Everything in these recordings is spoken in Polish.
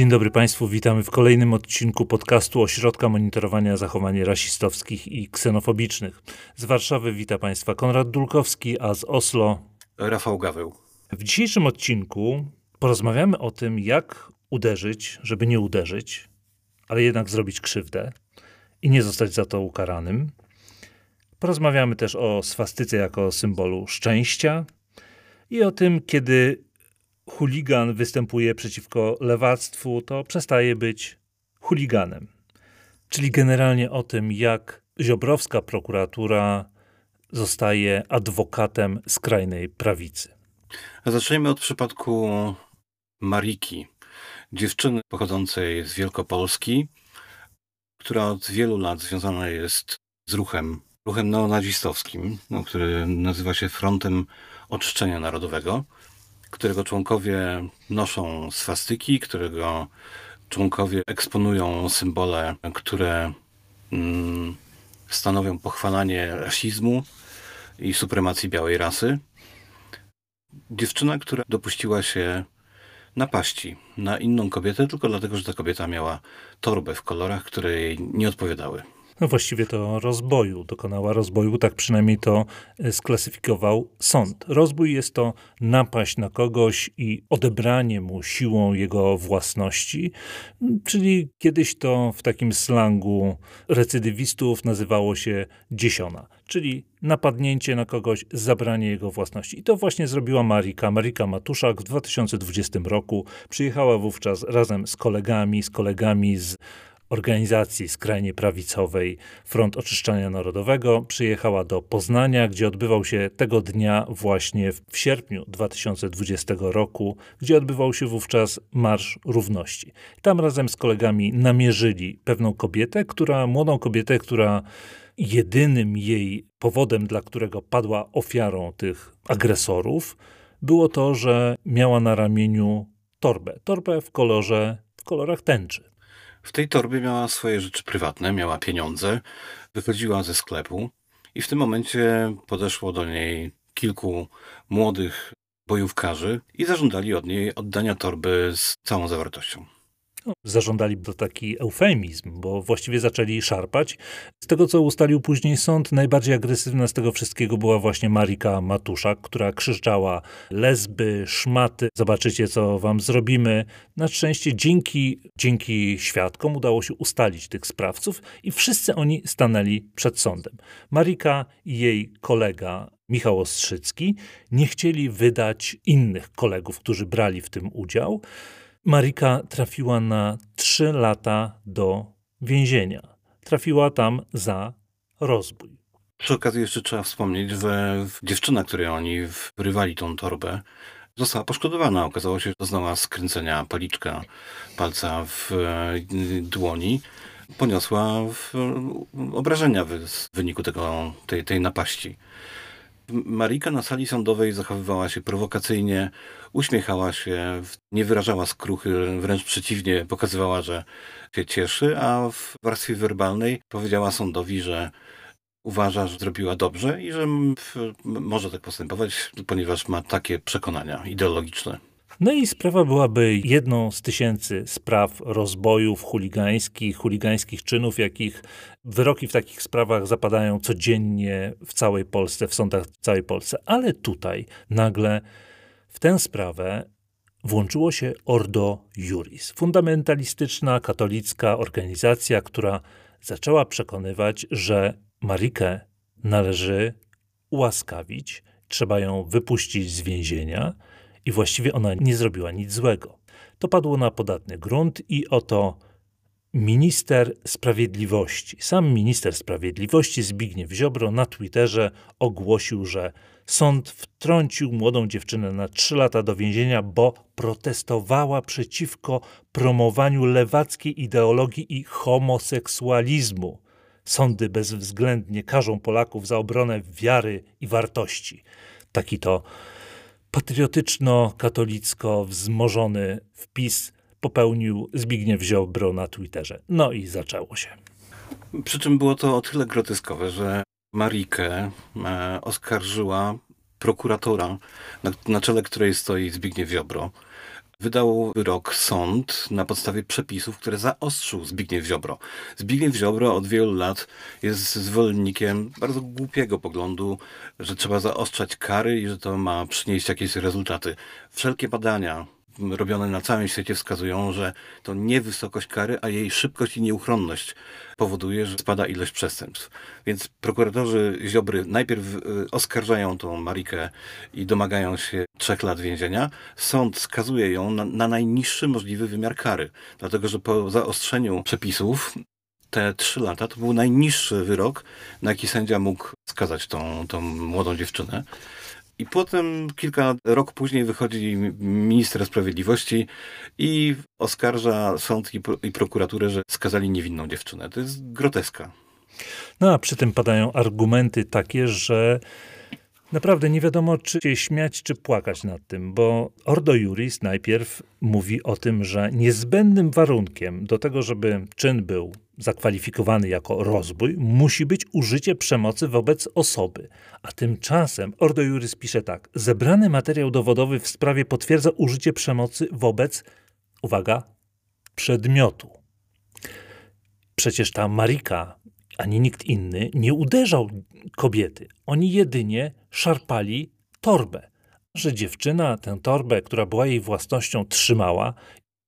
Dzień dobry Państwu, witamy w kolejnym odcinku podcastu Ośrodka Monitorowania Zachowań Rasistowskich i Ksenofobicznych. Z Warszawy wita Państwa Konrad Dulkowski, a z Oslo Rafał Gaweł. W dzisiejszym odcinku porozmawiamy o tym, jak uderzyć, żeby nie uderzyć, ale jednak zrobić krzywdę i nie zostać za to ukaranym. Porozmawiamy też o swastyce jako symbolu szczęścia i o tym, kiedy chuligan występuje przeciwko lewactwu, to przestaje być chuliganem. Czyli generalnie o tym, jak ziobrowska prokuratura zostaje adwokatem skrajnej prawicy. Zacznijmy od przypadku Mariki, dziewczyny pochodzącej z Wielkopolski, która od wielu lat związana jest z ruchem, ruchem neonazistowskim, no, który nazywa się Frontem Oczyszczenia Narodowego którego członkowie noszą swastyki, którego członkowie eksponują symbole, które mm, stanowią pochwalanie rasizmu i supremacji białej rasy. Dziewczyna, która dopuściła się napaści na inną kobietę, tylko dlatego, że ta kobieta miała torbę w kolorach, które jej nie odpowiadały. No właściwie to rozboju, dokonała rozboju, tak przynajmniej to e, sklasyfikował sąd. Rozbój jest to napaść na kogoś i odebranie mu siłą jego własności, czyli kiedyś to w takim slangu recydywistów nazywało się dziesiona, czyli napadnięcie na kogoś, zabranie jego własności. I to właśnie zrobiła Marika. Marika Matuszak w 2020 roku przyjechała wówczas razem z kolegami, z kolegami z organizacji skrajnie prawicowej Front Oczyszczania Narodowego przyjechała do Poznania, gdzie odbywał się tego dnia właśnie w sierpniu 2020 roku, gdzie odbywał się wówczas Marsz Równości. Tam razem z kolegami namierzyli pewną kobietę, która, młodą kobietę, która jedynym jej powodem, dla którego padła ofiarą tych agresorów, było to, że miała na ramieniu torbę. Torbę w kolorze, w kolorach tęczy. W tej torbie miała swoje rzeczy prywatne, miała pieniądze, wychodziła ze sklepu i w tym momencie podeszło do niej kilku młodych bojówkarzy i zażądali od niej oddania torby z całą zawartością. Zażądali to taki eufemizm, bo właściwie zaczęli szarpać. Z tego, co ustalił później sąd, najbardziej agresywna z tego wszystkiego była właśnie Marika Matuszak, która krzyczała lesby, szmaty, zobaczycie, co wam zrobimy. Na szczęście dzięki, dzięki świadkom udało się ustalić tych sprawców i wszyscy oni stanęli przed sądem. Marika i jej kolega Michał Ostrzycki nie chcieli wydać innych kolegów, którzy brali w tym udział. Marika trafiła na trzy lata do więzienia. Trafiła tam za rozbój. Przy okazji jeszcze trzeba wspomnieć, że dziewczyna, której oni wyrywali tą torbę, została poszkodowana. Okazało się, że doznała skręcenia paliczka palca w e, dłoni. Poniosła obrażenia w wyniku tego, tej, tej napaści. Marika na sali sądowej zachowywała się prowokacyjnie, uśmiechała się, nie wyrażała skruchy, wręcz przeciwnie, pokazywała, że się cieszy, a w warstwie werbalnej powiedziała sądowi, że uważa, że zrobiła dobrze i że może tak postępować, ponieważ ma takie przekonania ideologiczne. No i sprawa byłaby jedną z tysięcy spraw rozbojów chuligańskich, chuligańskich czynów, jakich wyroki w takich sprawach zapadają codziennie w całej Polsce, w sądach w całej Polsce. Ale tutaj nagle w tę sprawę włączyło się Ordo Juris, fundamentalistyczna, katolicka organizacja, która zaczęła przekonywać, że Marikę należy ułaskawić, trzeba ją wypuścić z więzienia i właściwie ona nie zrobiła nic złego. To padło na podatny grunt i oto minister sprawiedliwości, sam minister sprawiedliwości Zbigniew Ziobro na Twitterze ogłosił, że sąd wtrącił młodą dziewczynę na trzy lata do więzienia, bo protestowała przeciwko promowaniu lewackiej ideologii i homoseksualizmu. Sądy bezwzględnie karzą Polaków za obronę wiary i wartości. Taki to patriotyczno-katolicko wzmożony wpis popełnił Zbigniew Ziobro na Twitterze. No i zaczęło się. Przy czym było to o tyle groteskowe, że Marikę e, oskarżyła prokuratora, na, na czele której stoi Zbigniew Ziobro, wydał wyrok sąd na podstawie przepisów, które zaostrzył Zbigniew Ziobro. Zbigniew Ziobro od wielu lat jest zwolennikiem bardzo głupiego poglądu, że trzeba zaostrzać kary i że to ma przynieść jakieś rezultaty. Wszelkie badania robione na całym świecie wskazują, że to nie wysokość kary, a jej szybkość i nieuchronność powoduje, że spada ilość przestępstw. Więc prokuratorzy Ziobry najpierw y, oskarżają tą Marikę i domagają się trzech lat więzienia. Sąd skazuje ją na, na najniższy możliwy wymiar kary, dlatego że po zaostrzeniu przepisów te trzy lata to był najniższy wyrok, na jaki sędzia mógł skazać tą, tą młodą dziewczynę. I potem kilka rok później wychodzi minister sprawiedliwości i oskarża sąd i, i prokuraturę, że skazali niewinną dziewczynę. To jest groteska. No a przy tym padają argumenty takie, że Naprawdę nie wiadomo, czy się śmiać, czy płakać nad tym, bo Ordo Juris najpierw mówi o tym, że niezbędnym warunkiem do tego, żeby czyn był zakwalifikowany jako rozbój, musi być użycie przemocy wobec osoby. A tymczasem Ordo Juris pisze tak: zebrany materiał dowodowy w sprawie potwierdza użycie przemocy wobec, uwaga, przedmiotu. Przecież ta Marika ani nikt inny nie uderzał kobiety. Oni jedynie szarpali torbę. Że dziewczyna tę torbę, która była jej własnością, trzymała,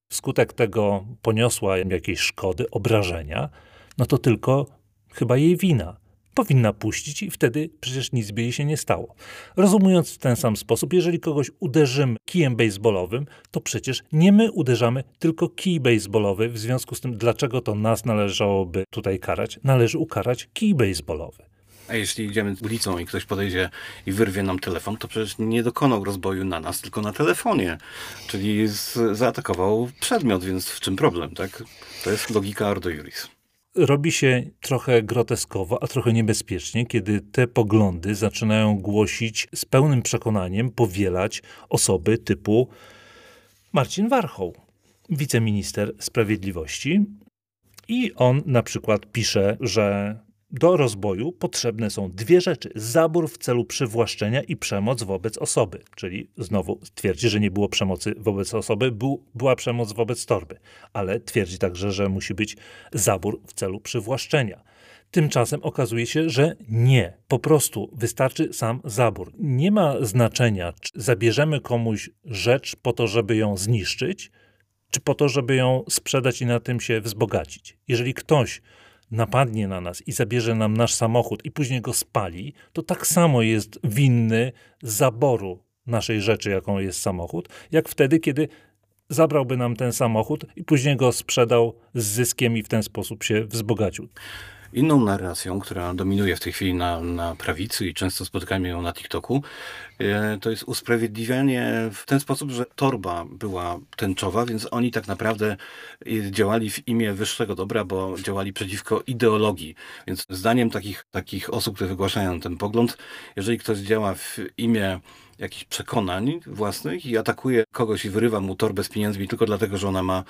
wskutek tego poniosła jakieś szkody, obrażenia, no to tylko chyba jej wina powinna puścić i wtedy przecież nic by jej się nie stało. Rozumując w ten sam sposób, jeżeli kogoś uderzymy kijem baseballowym, to przecież nie my uderzamy, tylko kij baseballowy. W związku z tym, dlaczego to nas należałoby tutaj karać? Należy ukarać kij baseballowy. A jeśli idziemy ulicą i ktoś podejdzie i wyrwie nam telefon, to przecież nie dokonał rozboju na nas, tylko na telefonie. Czyli z, zaatakował przedmiot, więc w czym problem, tak? To jest logika Ardo Juris robi się trochę groteskowo, a trochę niebezpiecznie, kiedy te poglądy zaczynają głosić z pełnym przekonaniem, powielać osoby typu Marcin Warchoł, wiceminister sprawiedliwości. I on na przykład pisze, że do rozboju potrzebne są dwie rzeczy: zabór w celu przywłaszczenia i przemoc wobec osoby. Czyli znowu twierdzi, że nie było przemocy wobec osoby, był, była przemoc wobec torby, ale twierdzi także, że musi być zabór w celu przywłaszczenia. Tymczasem okazuje się, że nie. Po prostu wystarczy sam zabór. Nie ma znaczenia, czy zabierzemy komuś rzecz po to, żeby ją zniszczyć, czy po to, żeby ją sprzedać i na tym się wzbogacić. Jeżeli ktoś napadnie na nas i zabierze nam nasz samochód i później go spali, to tak samo jest winny zaboru naszej rzeczy, jaką jest samochód, jak wtedy, kiedy zabrałby nam ten samochód i później go sprzedał z zyskiem i w ten sposób się wzbogacił. Inną narracją, która dominuje w tej chwili na, na prawicy i często spotykamy ją na TikToku, e, to jest usprawiedliwianie w ten sposób, że torba była tęczowa, więc oni tak naprawdę działali w imię wyższego dobra, bo działali przeciwko ideologii. Więc zdaniem takich, takich osób, które wygłaszają ten pogląd, jeżeli ktoś działa w imię jakichś przekonań własnych i atakuje kogoś i wyrywa mu torbę z pieniędzmi tylko dlatego, że ona ma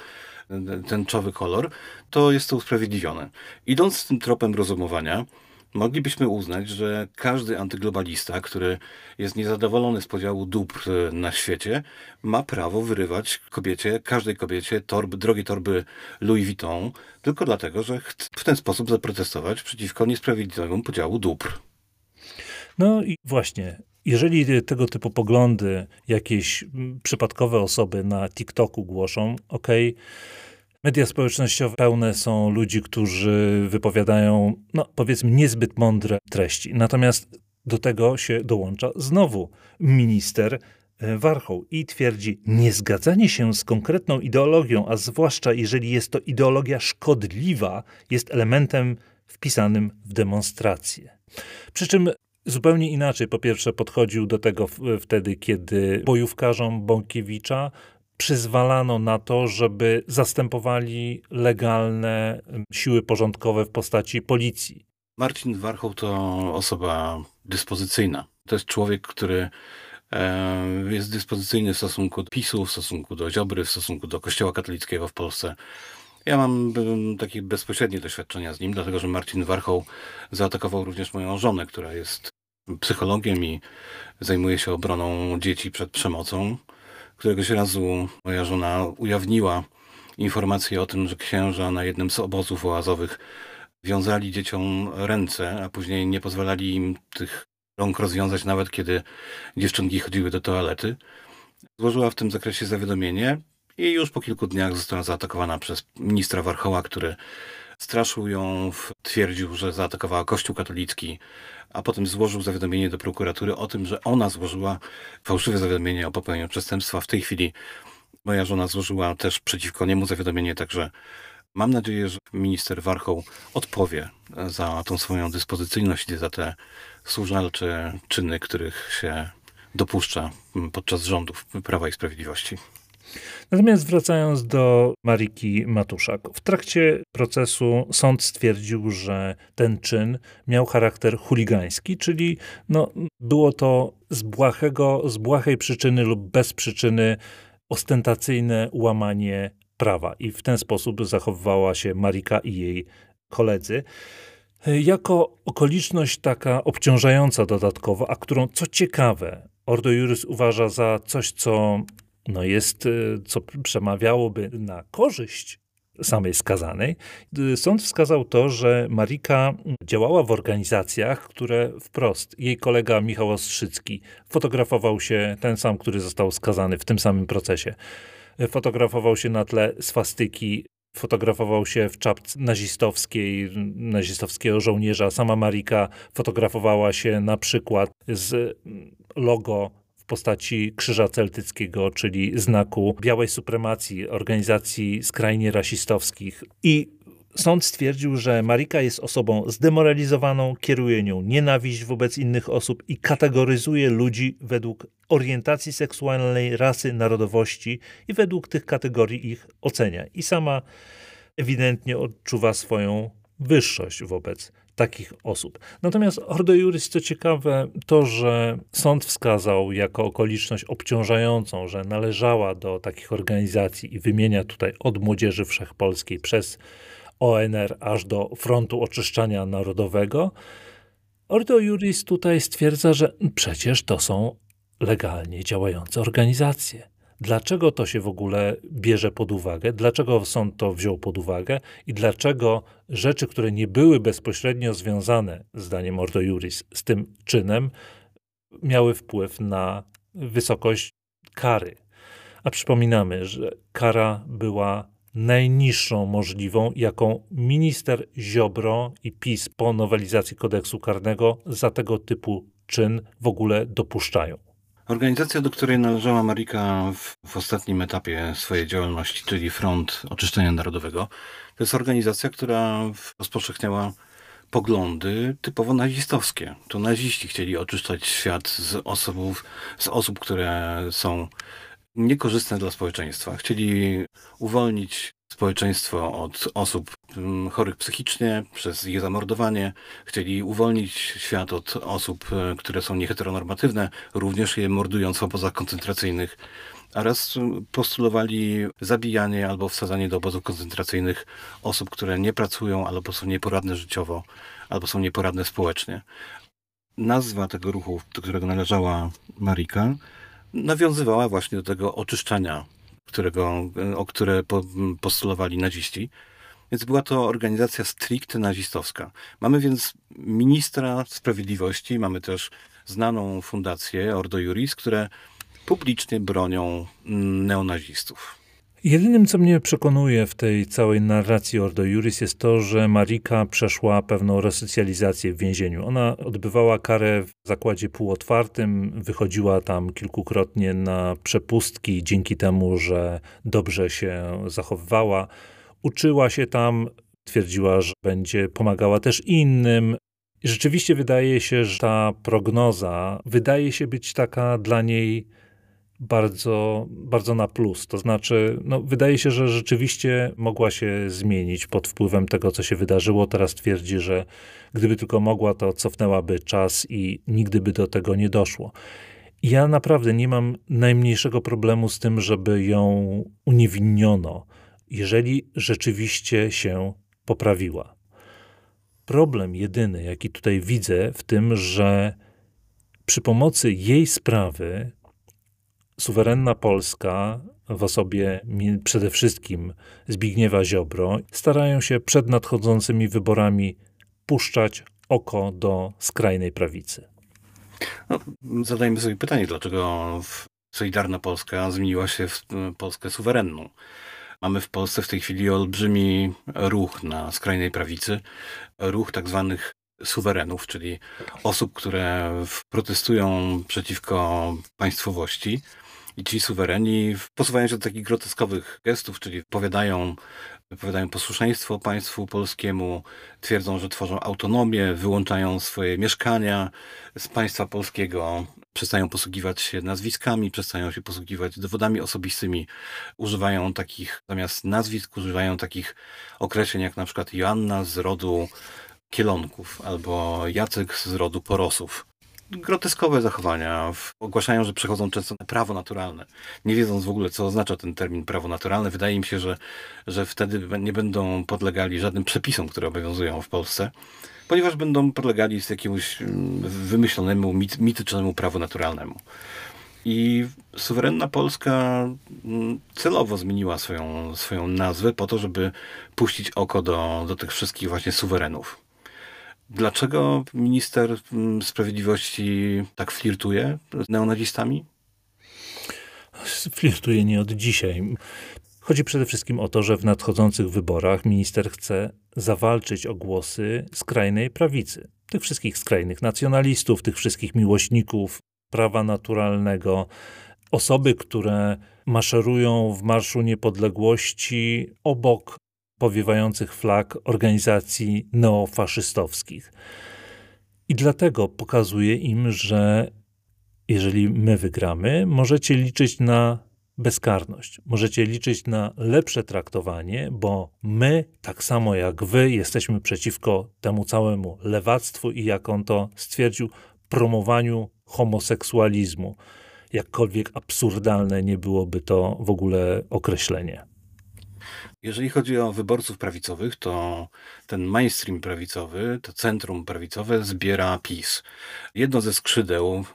tęczowy kolor, to jest to usprawiedliwione. Idąc tym tropem rozumowania, moglibyśmy uznać, że każdy antyglobalista, który jest niezadowolony z podziału dóbr na świecie, ma prawo wyrywać kobiecie, każdej kobiecie torby, drogie torby Louis Vuitton, tylko dlatego, że w ten sposób zaprotestować przeciwko niesprawiedliwemu podziału dóbr. No i właśnie, jeżeli tego typu poglądy jakieś przypadkowe osoby na TikToku głoszą, ok, media społecznościowe pełne są ludzi, którzy wypowiadają, no powiedzmy, niezbyt mądre treści. Natomiast do tego się dołącza znowu minister e, Warchoł i twierdzi, niezgadzanie się z konkretną ideologią, a zwłaszcza jeżeli jest to ideologia szkodliwa, jest elementem wpisanym w demonstrację. Przy czym zupełnie inaczej po pierwsze podchodził do tego wtedy, kiedy bojówkarzom Bąkiewicza przyzwalano na to, żeby zastępowali legalne siły porządkowe w postaci policji. Marcin Warchoł to osoba dyspozycyjna. To jest człowiek, który jest dyspozycyjny w stosunku do PiSu, w stosunku do Ziobry, w stosunku do Kościoła katolickiego w Polsce. Ja mam takie bezpośrednie doświadczenia z nim, dlatego że Marcin Warchoł zaatakował również moją żonę, która jest psychologiem i zajmuje się obroną dzieci przed przemocą Któregoś razu moja żona ujawniła informację o tym, że księża na jednym z obozów oazowych wiązali dzieciom ręce, a później nie pozwalali im tych rąk rozwiązać nawet kiedy dziewczynki chodziły do toalety. Złożyła w tym zakresie zawiadomienie i już po kilku dniach została zaatakowana przez ministra Warchoła, który straszył ją, twierdził, że zaatakowała Kościół katolicki, a potem złożył zawiadomienie do prokuratury o tym, że ona złożyła fałszywe zawiadomienie o popełnieniu przestępstwa. W tej chwili moja żona złożyła też przeciwko niemu zawiadomienie, także mam nadzieję, że minister Warchoł odpowie za tą swoją dyspozycyjność i za te służalcze czyny, których się dopuszcza podczas rządów Prawa i Sprawiedliwości. Natomiast wracając do Mariki Matuszak. W trakcie procesu sąd stwierdził, że ten czyn miał charakter chuligański, czyli no, było to z, błahego, z błahej przyczyny lub bez przyczyny ostentacyjne łamanie prawa. I w ten sposób zachowywała się Marika i jej koledzy. Jako okoliczność taka obciążająca dodatkowo, a którą co ciekawe, Ordo Juris uważa za coś, co no jest, y, co przemawiałoby na korzyść samej skazanej. Sąd wskazał to, że Marika działała w organizacjach, które wprost, jej kolega Michał Ostrzycki fotografował się, ten sam, który został skazany w tym samym procesie, fotografował się na tle swastyki, fotografował się w czapce nazistowskiej, nazistowskiego żołnierza. Sama Marika fotografowała się na przykład z logo w postaci Krzyża Celtyckiego, czyli znaku białej supremacji organizacji skrajnie rasistowskich. I sąd stwierdził, że Marika jest osobą zdemoralizowaną, kieruje nią nienawiść wobec innych osób i kategoryzuje ludzi według orientacji seksualnej, rasy, narodowości i według tych kategorii ich ocenia. I sama ewidentnie odczuwa swoją wyższość wobec takich osób. Natomiast Ordo Juris, co ciekawe, to, że sąd wskazał jako okoliczność obciążającą, że należała do takich organizacji i wymienia tutaj od Młodzieży Wszechpolskiej przez ONR aż do Frontu Oczyszczania Narodowego, Ordo Juris tutaj stwierdza, że przecież to są legalnie działające organizacje. Dlaczego to się w ogóle bierze pod uwagę? Dlaczego sąd to wziął pod uwagę? I dlaczego rzeczy, które nie były bezpośrednio związane, zdaniem Ordo Juris, z tym czynem, miały wpływ na wysokość kary? A przypominamy, że kara była najniższą możliwą, jaką minister Ziobro i PiS po nowelizacji kodeksu karnego za tego typu czyn w ogóle dopuszczają. Organizacja, do której należała Marika w, w, ostatnim etapie swojej działalności, czyli Front Oczyszczenia Narodowego, to jest organizacja, która rozpowszechniała poglądy typowo nazistowskie. To naziści chcieli oczyszczać świat z osób, z osób które są niekorzystne dla społeczeństwa. Chcieli uwolnić społeczeństwo od osób mm, chorych psychicznie przez ich zamordowanie. Chcieli uwolnić świat od osób, e, które są nieheteronormatywne, również je mordując w obozach koncentracyjnych. A raz postulowali zabijanie albo wsadzanie do obozów koncentracyjnych osób, które nie pracują, albo są nieporadne życiowo, albo są nieporadne społecznie. Nazwa tego ruchu, do którego należała Marika, nawiązywała właśnie do tego oczyszczania którego, o które postulowali naziści. Więc była to organizacja stricte nazistowska. Mamy więc ministra sprawiedliwości, mamy też znaną fundację Ordo Juris, które publicznie bronią neonazistów. Jedynym, co mnie przekonuje w tej całej narracji Ordo Juris jest to, że Marika przeszła pewną resocjalizację w więzieniu. Ona odbywała karę w zakładzie półotwartym, wychodziła tam kilkukrotnie na przepustki dzięki temu, że dobrze się zachowywała. Uczyła się tam, twierdziła, że będzie pomagała też innym. I rzeczywiście wydaje się, że ta prognoza wydaje się być taka dla niej bardzo, bardzo na plus. To znaczy, no, wydaje się, że rzeczywiście mogła się zmienić pod wpływem tego, co się wydarzyło. Teraz twierdzi, że gdyby tylko mogła, to cofnęłaby czas i nigdy by do tego nie doszło. Ja naprawdę nie mam najmniejszego problemu z tym, żeby ją uniewinniono, jeżeli rzeczywiście się poprawiła. Problem jedyny, jaki tutaj widzę, w tym, że przy pomocy jej sprawy suwerenna Polska w osobie przede wszystkim Zbigniewa Ziobro starają się przed nadchodzącymi wyborami puszczać oko do skrajnej prawicy. No, zadajmy sobie pytanie, dlaczego Solidarna Polska zmieniła się w Polskę suwerenną. Mamy w Polsce w tej chwili olbrzymi ruch na skrajnej prawicy, ruch tak zwanych suwerenów, czyli osób, które protestują przeciwko państwowości. I ci suwereni posuwają się do takich groteskowych gestów, czyli powiadają, wypowiadają posłuszeństwo państwu polskiemu, twierdzą, że tworzą autonomię, wyłączają swoje mieszkania z państwa polskiego, przestają posługiwać się nazwiskami, przestają się posługiwać dowodami osobistymi, używają takich, zamiast nazwisk, używają takich określeń jak na przykład Joanna z rodu Kielonków albo Jacek z rodu Porosów. Groteskowe zachowania. Ogłaszają, że przechodzą często na prawo naturalne. Nie wiedząc w ogóle, co oznacza ten termin prawo naturalne, wydaje mi się, że, że wtedy nie będą podlegali żadnym przepisom, które obowiązują w Polsce, ponieważ będą podlegali z jakiemuś mm, wymyślonemu, mit, mitycznemu prawu naturalnemu. I suwerenna Polska mm, celowo zmieniła swoją, swoją nazwę po to, żeby puścić oko do, do tych wszystkich właśnie suwerenów. Dlaczego minister mm, sprawiedliwości tak flirtuje z neonazistami? Flirtuje nie od dzisiaj. Chodzi przede wszystkim o to, że w nadchodzących wyborach minister chce zawalczyć o głosy skrajnej prawicy. Tych wszystkich skrajnych nacjonalistów, tych wszystkich miłośników prawa naturalnego, osoby, które maszerują w Marszu Niepodległości obok powiewających flag organizacji neofaszystowskich. I dlatego pokazuje im, że jeżeli my wygramy, możecie liczyć na bezkarność. Możecie liczyć na lepsze traktowanie, bo my, tak samo jak wy, jesteśmy przeciwko temu całemu lewactwu i jak on to stwierdził, promowaniu homoseksualizmu. Jakkolwiek absurdalne nie byłoby to w ogóle określenie. Jeżeli chodzi o wyborców prawicowych, to ten mainstream prawicowy, to centrum prawicowe zbiera PiS. Jedno ze skrzydeł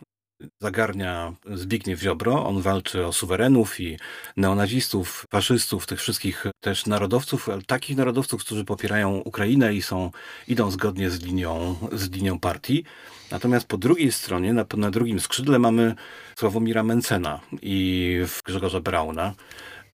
zagarnia Zbigniew Ziobro. On walczy o suwerenów i neonazistów, faszystów, tych wszystkich też narodowców, ale takich narodowców, którzy popierają Ukrainę i są, idą zgodnie z linią, z linią partii. Natomiast po drugiej stronie, na, na drugim skrzydle mamy Sławomira Mencena i Grzegorza Brauna,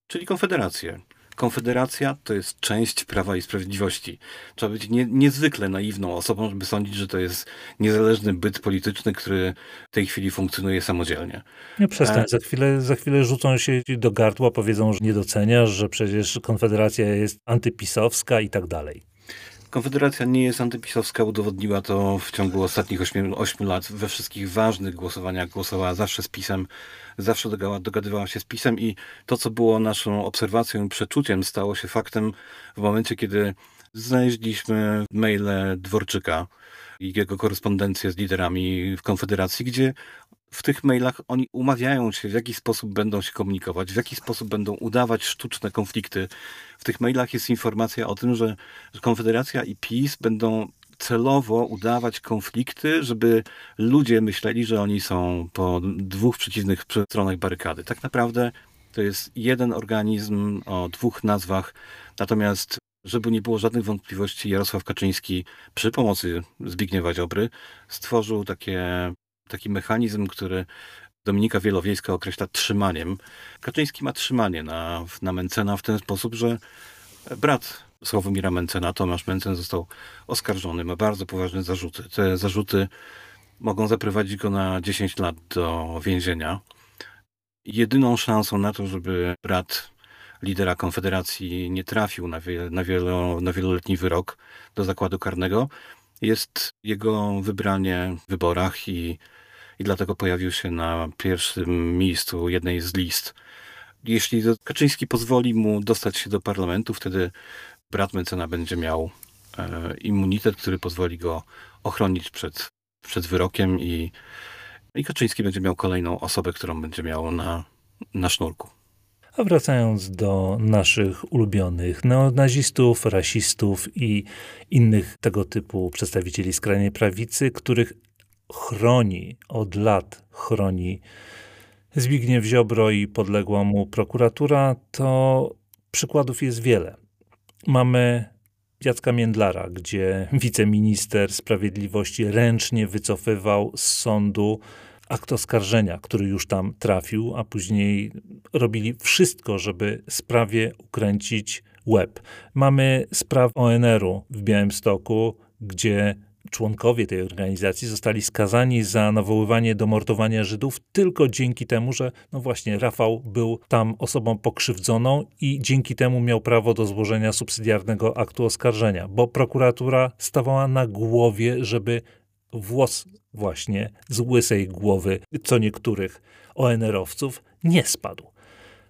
czyli Konfederację. Konfederacja to jest część Prawa i Sprawiedliwości. Trzeba być nie, niezwykle naiwną osobą, żeby sądzić, że to jest niezależny byt polityczny, który w tej chwili funkcjonuje samodzielnie. Nie przestań, A... za chwilę, za chwilę rzucą się do gardła, powiedzą, że nie doceniasz, że przecież Konfederacja jest antypisowska i tak dalej. Konfederacja nie jest antypisowska, udowodniła to w ciągu ostatnich 8, 8 lat. We wszystkich ważnych głosowaniach głosowała zawsze z PiSem, zawsze dogadywała się z PiSem i to, co było naszą obserwacją i przeczuciem, stało się faktem w momencie, kiedy znaleźliśmy maile Dworczyka i jego korespondencję z liderami w Konfederacji, gdzie w tych mailach oni umawiają się, w jaki sposób będą się komunikować, w jaki sposób będą udawać sztuczne konflikty. W tych mailach jest informacja o tym, że Konfederacja i PiS będą celowo udawać konflikty, żeby ludzie myśleli, że oni są po dwóch przeciwnych stronach barykady. Tak naprawdę to jest jeden organizm o dwóch nazwach, natomiast żeby nie było żadnych wątpliwości, Jarosław Kaczyński przy pomocy Zbigniewa Ziobry stworzył takie taki mechanizm, który Dominika Wielowiejska określa trzymaniem. Kaczyński ma trzymanie na, na Mencena w ten sposób, że brat Sławomira Mencena, Tomasz Mencen został oskarżony, ma bardzo poważne zarzuty. Te zarzuty mogą zaprowadzić go na 10 lat do więzienia. Jedyną szansą na to, żeby brat lidera Konfederacji nie trafił na, wie, na, wielo, na wieloletni wyrok do zakładu karnego, jest jego wybranie w wyborach i i dlatego pojawił się na pierwszym miejscu jednej z list. Jeśli Kaczyński pozwoli mu dostać się do parlamentu, wtedy brat Mencena będzie miał e, immunitet, który pozwoli go ochronić przed, przed wyrokiem i, i Kaczyński będzie miał kolejną osobę, którą będzie miał na, na sznurku. A wracając do naszych ulubionych neonazistów, rasistów i innych tego typu przedstawicieli skrajnej prawicy, których chroni, od lat chroni Zbigniew Ziobro i podległa mu prokuratura, to przykładów jest wiele. Mamy Jacka Międlara, gdzie wiceminister sprawiedliwości ręcznie wycofywał z sądu akt oskarżenia, który już tam trafił, a później robili wszystko, żeby sprawie ukręcić łeb. Mamy sprawę ONR-u w Białymstoku, gdzie członkowie tej organizacji zostali skazani za nawoływanie do mordowania Żydów tylko dzięki temu, że no właśnie Rafał był tam osobą pokrzywdzoną i dzięki temu miał prawo do złożenia subsydiarnego aktu oskarżenia, bo prokuratura stawała na głowie, żeby włos właśnie z łysej głowy co niektórych ONR-owców nie spadł.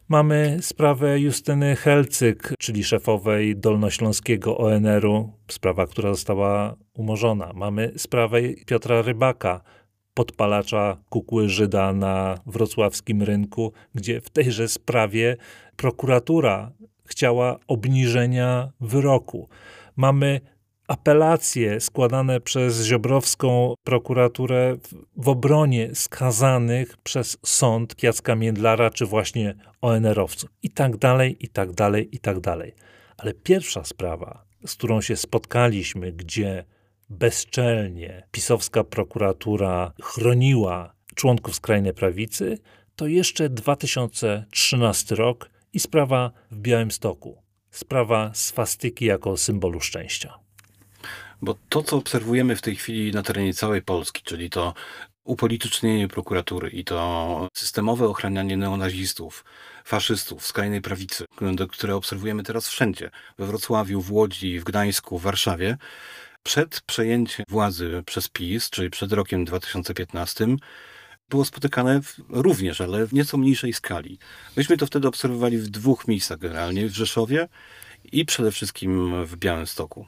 Mamy sprawę Justyny Helcyk, czyli szefowej dolnośląskiego ONR-u, sprawa, która została umorzona. Mamy sprawę Piotra Rybaka, podpalacza kukły Żyda na wrocławskim rynku, gdzie w tejże sprawie prokuratura chciała obniżenia wyroku. Mamy apelacje składane przez Ziobrowską prokuraturę w obronie skazanych przez sąd Jacka Międlara czy właśnie ONR-owców i tak dalej, i tak dalej, i tak dalej. Ale pierwsza sprawa, z którą się spotkaliśmy, gdzie bezczelnie pisowska prokuratura chroniła członków skrajnej prawicy, to jeszcze 2013 rok i sprawa w Białymstoku. Sprawa swastyki jako symbolu szczęścia. Bo to, co obserwujemy w tej chwili na terenie całej Polski, czyli to upolitycznienie prokuratury i to systemowe ochranianie neonazistów, faszystów, skrajnej prawicy, które obserwujemy teraz wszędzie, we Wrocławiu, w Łodzi, w Gdańsku, w Warszawie, przed przejęciem władzy przez PiS, czyli przed rokiem 2015, było spotykane również, ale w nieco mniejszej skali. Myśmy to wtedy obserwowali w dwóch miejscach generalnie, w Rzeszowie i przede wszystkim w Białymstoku.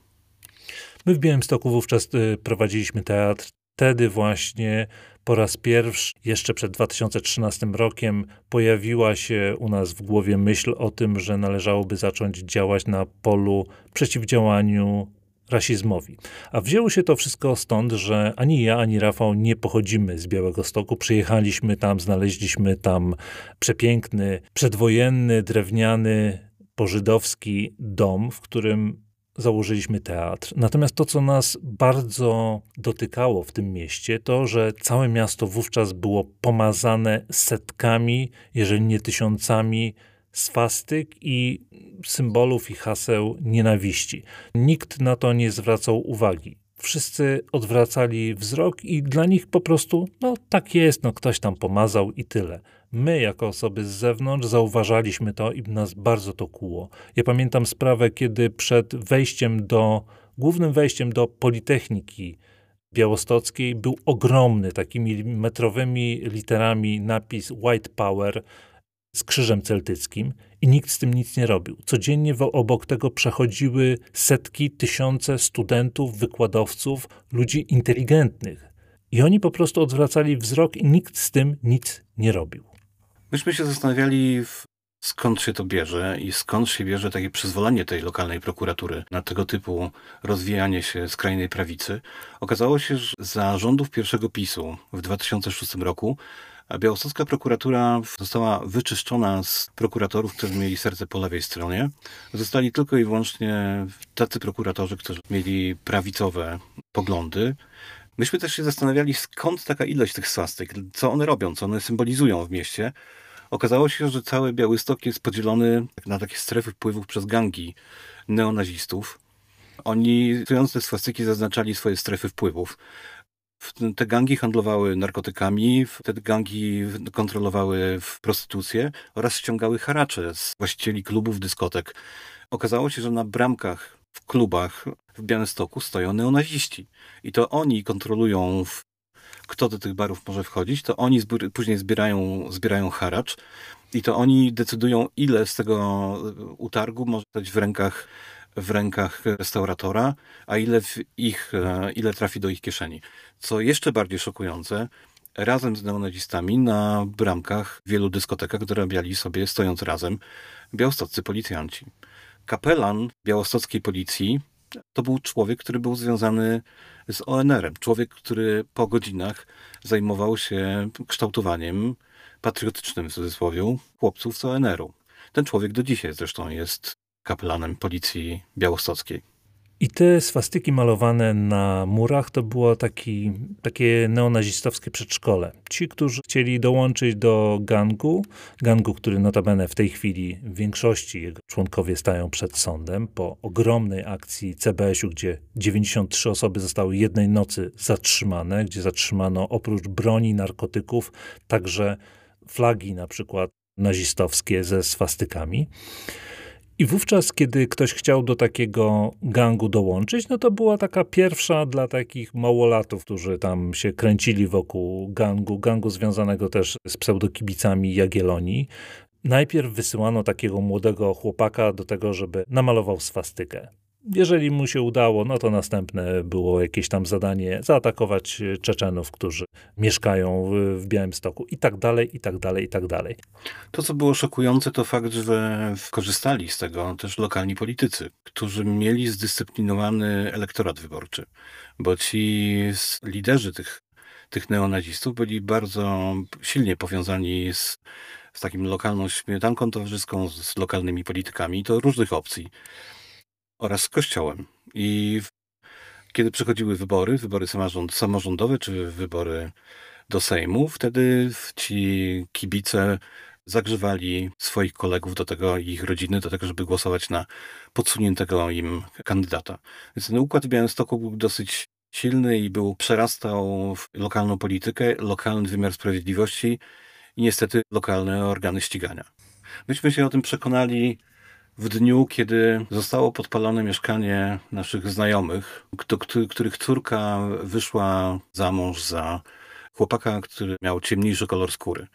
My w Białymstoku wówczas y, prowadziliśmy teatr. Wtedy właśnie po raz pierwszy, jeszcze przed 2013 rokiem, pojawiła się u nas w głowie myśl o tym, że należałoby zacząć działać na polu przeciwdziałaniu rasizmowi. A wzięło się to wszystko stąd, że ani ja, ani Rafał nie pochodzimy z Białego Stoku. Przyjechaliśmy tam, znaleźliśmy tam przepiękny, przedwojenny, drewniany, pożydowski dom, w którym założyliśmy teatr. Natomiast to, co nas bardzo dotykało w tym mieście, to, że całe miasto wówczas było pomazane setkami, jeżeli nie tysiącami swastyk i symbolów i haseł nienawiści. Nikt na to nie zwracał uwagi. Wszyscy odwracali wzrok i dla nich po prostu, no tak jest, no ktoś tam pomazał i tyle. My, jako osoby z zewnątrz, zauważaliśmy to i nas bardzo to kuło. Ja pamiętam sprawę, kiedy przed wejściem do, głównym wejściem do Politechniki Białostockiej był ogromny, takimi metrowymi literami napis White Power z krzyżem celtyckim i nikt z tym nic nie robił. Codziennie obok tego przechodziły setki, tysiące studentów, wykładowców, ludzi inteligentnych. I oni po prostu odwracali wzrok i nikt z tym nic nie robił. Myśmy się zastanawiali, skąd się to bierze i skąd się bierze takie przyzwolenie tej lokalnej prokuratury na tego typu rozwijanie się skrajnej prawicy. Okazało się, że za rządów pierwszego PiSu w 2006 roku białostocka prokuratura została wyczyszczona z prokuratorów, którzy mieli serce po lewej stronie. Zostali tylko i wyłącznie tacy prokuratorzy, którzy mieli prawicowe poglądy. Myśmy też się zastanawiali, skąd taka ilość tych swastyk, co one robią, co one symbolizują w mieście. Okazało się, że cały Białystok jest podzielony na takie strefy wpływów przez gangi neonazistów. Oni, stojąc te swastyki, zaznaczali swoje strefy wpływów. Te gangi handlowały narkotykami, te gangi kontrolowały prostytucję oraz ściągały haracze z właścicieli klubów, dyskotek. Okazało się, że na bramkach w klubach w Białymstoku stoją neonaziści. I to oni kontrolują, kto do tych barów może wchodzić, to oni później zbierają, zbierają haracz i to oni decydują, ile z tego utargu może być w rękach, w rękach restauratora, a ile, ich, ile trafi do ich kieszeni. Co jeszcze bardziej szokujące, razem z neonazistami na bramkach wielu dyskotekach dorabiali sobie, stojąc razem, białostoccy policjanci. Kapelan białostockiej policji to był człowiek, który był związany z ONR-em. Człowiek, który po godzinach zajmował się kształtowaniem patriotycznym w cudzysłowie chłopców z ONR-u. Ten człowiek do dzisiaj zresztą jest kapelanem policji białostockiej. I te swastyki malowane na murach to było taki, takie neonazistowskie przedszkole. Ci, którzy chcieli dołączyć do gangu, gangu, który notabene w tej chwili w większości jego członkowie stają przed sądem po ogromnej akcji CBS-u, gdzie 93 osoby zostały jednej nocy zatrzymane, gdzie zatrzymano oprócz broni, narkotyków, także flagi na przykład nazistowskie ze swastykami. I wówczas, kiedy ktoś chciał do takiego gangu dołączyć, no to była taka pierwsza dla takich małolatów, którzy tam się kręcili wokół gangu, gangu związanego też z pseudokibicami Jagiellonii. Najpierw wysyłano takiego młodego chłopaka do tego, żeby namalował swastykę. Jeżeli mu się udało, no to następne było jakieś tam zadanie zaatakować Czeczenów, którzy mieszkają w, Białymstoku i tak dalej, i tak dalej, i tak dalej. To, co było szokujące, to fakt, że korzystali z tego też lokalni politycy, którzy mieli zdyscyplinowany elektorat wyborczy, bo ci liderzy tych, tych neonazistów byli bardzo silnie powiązani z, z takim lokalną śmietanką towarzyską, z lokalnymi politykami, to różnych opcji oraz Kościołem. I kiedy przychodziły wybory, wybory samorząd, samorządowe czy wybory do Sejmu, wtedy ci kibice zagrzewali swoich kolegów do tego i ich rodziny do tego, żeby głosować na podsuniętego im kandydata. Więc ten układ w Białymstoku był dosyć silny i był, przerastał lokalną politykę, lokalny wymiar sprawiedliwości i niestety lokalne organy ścigania. Myśmy się o tym przekonali w dniu, kiedy zostało podpalone mieszkanie naszych znajomych, których córka wyszła za mąż za chłopaka, który miał ciemniejszy kolor skóry.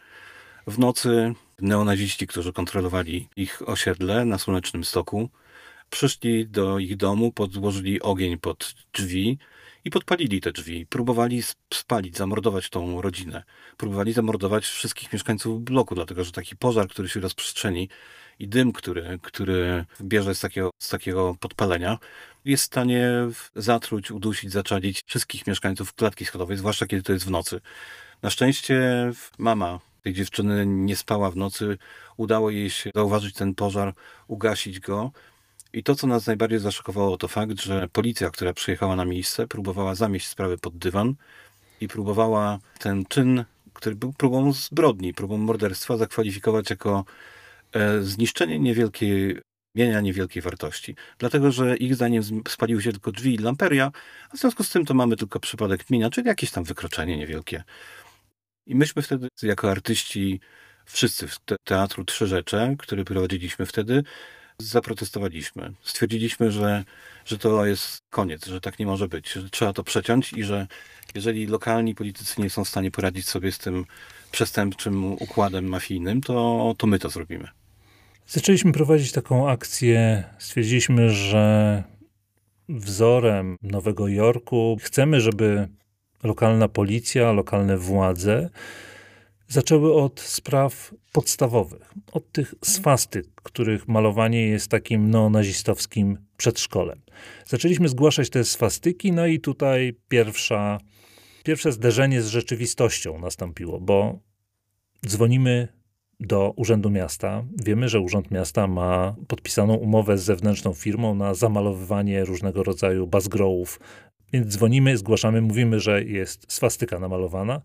W nocy neonaziści, którzy kontrolowali ich osiedle na Słonecznym Stoku, przyszli do ich domu, podłożyli ogień pod drzwi i podpalili te drzwi. Próbowali spalić, zamordować tą rodzinę. Próbowali zamordować wszystkich mieszkańców bloku, dlatego że taki pożar, który się rozprzestrzeni, i dym, który, który bierze z takiego, z takiego podpalenia, jest w stanie zatruć, udusić, zaczalić wszystkich mieszkańców klatki schodowej, zwłaszcza kiedy to jest w nocy. Na szczęście mama tej dziewczyny nie spała w nocy, udało jej się zauważyć ten pożar, ugasić go. I to, co nas najbardziej zaszokowało, to fakt, że policja, która przyjechała na miejsce, próbowała zamieść sprawę pod dywan i próbowała ten czyn, który był próbą zbrodni, próbą morderstwa, zakwalifikować jako zniszczenie niewielkiej mienia niewielkiej wartości. Dlatego, że ich zdaniem spaliły się tylko drzwi i lamperia, a w związku z tym to mamy tylko przypadek mienia, czyli jakieś tam wykroczenie niewielkie. I myśmy wtedy, jako artyści, wszyscy w Teatru Trzy Rzecze, który prowadziliśmy wtedy, zaprotestowaliśmy. Stwierdziliśmy, że, że to jest koniec, że tak nie może być, że trzeba to przeciąć i że jeżeli lokalni politycy nie są w stanie poradzić sobie z tym przestępczym układem mafijnym, to, to my to zrobimy. Zaczęliśmy prowadzić taką akcję. Stwierdziliśmy, że wzorem Nowego Jorku chcemy, żeby lokalna policja, lokalne władze zaczęły od spraw podstawowych, od tych swastyk, których malowanie jest takim neonazistowskim przedszkolem. Zaczęliśmy zgłaszać te swastyki, no i tutaj pierwsza, pierwsze zderzenie z rzeczywistością nastąpiło, bo dzwonimy do Urzędu Miasta. Wiemy, że Urząd Miasta ma podpisaną umowę z zewnętrzną firmą na zamalowywanie różnego rodzaju bazgrołów. Więc dzwonimy, zgłaszamy, mówimy, że jest swastyka namalowana.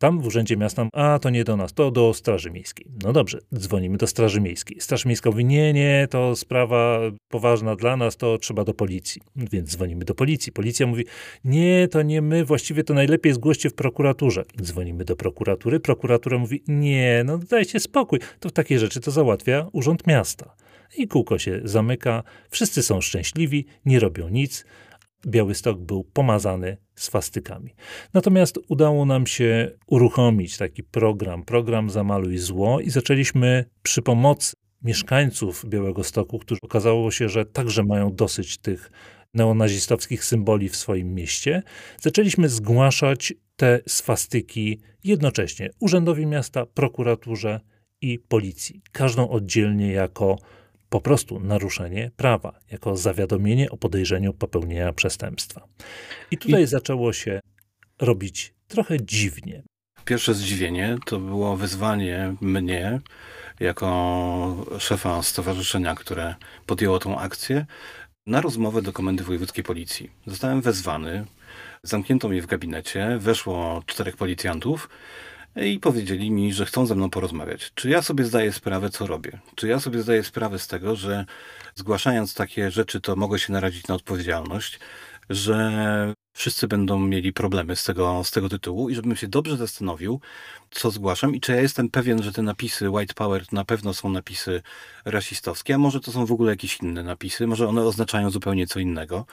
Tam w Urzędzie Miasta, a to nie do nas, to do Straży Miejskiej. No dobrze, dzwonimy do Straży Miejskiej. Straż Miejska mówi, nie, nie, to sprawa poważna dla nas, to trzeba do policji. Więc dzwonimy do policji. Policja mówi, nie, to nie my, właściwie to najlepiej zgłoście w prokuraturze. Dzwonimy do prokuratury, prokuratura mówi, nie, no dajcie spokój, to w takie rzeczy to załatwia Urząd Miasta. I kółko się zamyka, wszyscy są szczęśliwi, nie robią nic, Białystok był pomazany swastykami. Natomiast udało nam się uruchomić taki program, program Zamaluj Zło i zaczęliśmy przy pomocy mieszkańców Białego Stoku, którzy okazało się, że także mają dosyć tych neonazistowskich symboli w swoim mieście, zaczęliśmy zgłaszać te swastyki jednocześnie urzędowi miasta, prokuraturze i policji. Każdą oddzielnie jako po prostu naruszenie prawa, jako zawiadomienie o podejrzeniu popełnienia przestępstwa. I tutaj I... zaczęło się robić trochę dziwnie. Pierwsze zdziwienie to było wezwanie mnie jako szefa stowarzyszenia, które podjęło tą akcję, na rozmowę do Komendy Wojewódzkiej Policji. Zostałem wezwany, zamknięto mnie w gabinecie, weszło czterech policjantów i powiedzieli mi, że chcą ze mną porozmawiać. Czy ja sobie zdaję sprawę, co robię? Czy ja sobie zdaję sprawę z tego, że zgłaszając takie rzeczy, to mogę się narazić na odpowiedzialność, że wszyscy będą mieli problemy z tego, z tego tytułu i żebym się dobrze zastanowił, co zgłaszam i czy ja jestem pewien, że te napisy White Power na pewno są napisy rasistowskie, a może to są w ogóle jakieś inne napisy, może one oznaczają zupełnie co innego.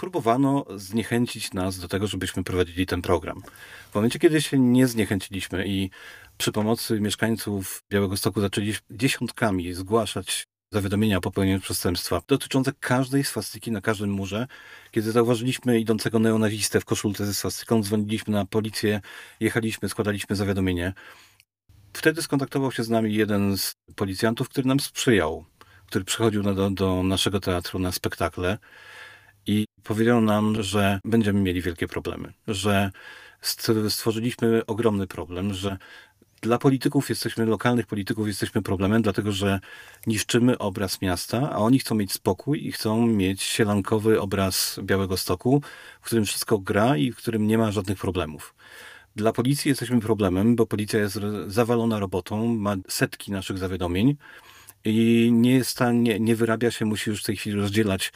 Próbowano zniechęcić nas do tego, żebyśmy prowadzili ten program. W momencie, kiedy się nie zniechęciliśmy i przy pomocy mieszkańców Białego Stoku zaczęliśmy dziesiątkami zgłaszać zawiadomienia o popełnieniu przestępstwa dotyczące każdej swastyki na każdym murze. Kiedy zauważyliśmy idącego neonazistę w koszulce ze swastyką, dzwoniliśmy na policję, jechaliśmy, składaliśmy zawiadomienie. Wtedy skontaktował się z nami jeden z policjantów, który nam sprzyjał, który przychodził do, do naszego teatru na spektakle i powiedział nam, że będziemy mieli wielkie problemy, że stworzyliśmy ogromny problem, że dla polityków jesteśmy, lokalnych polityków jesteśmy problemem, dlatego że niszczymy obraz miasta, a oni chcą mieć spokój i chcą mieć sielankowy obraz Białego Stoku, w którym wszystko gra i w którym nie ma żadnych problemów. Dla policji jesteśmy problemem, bo policja jest zawalona robotą, ma setki naszych zawiadomień i nie, jest nie, nie wyrabia się, musi już w tej chwili rozdzielać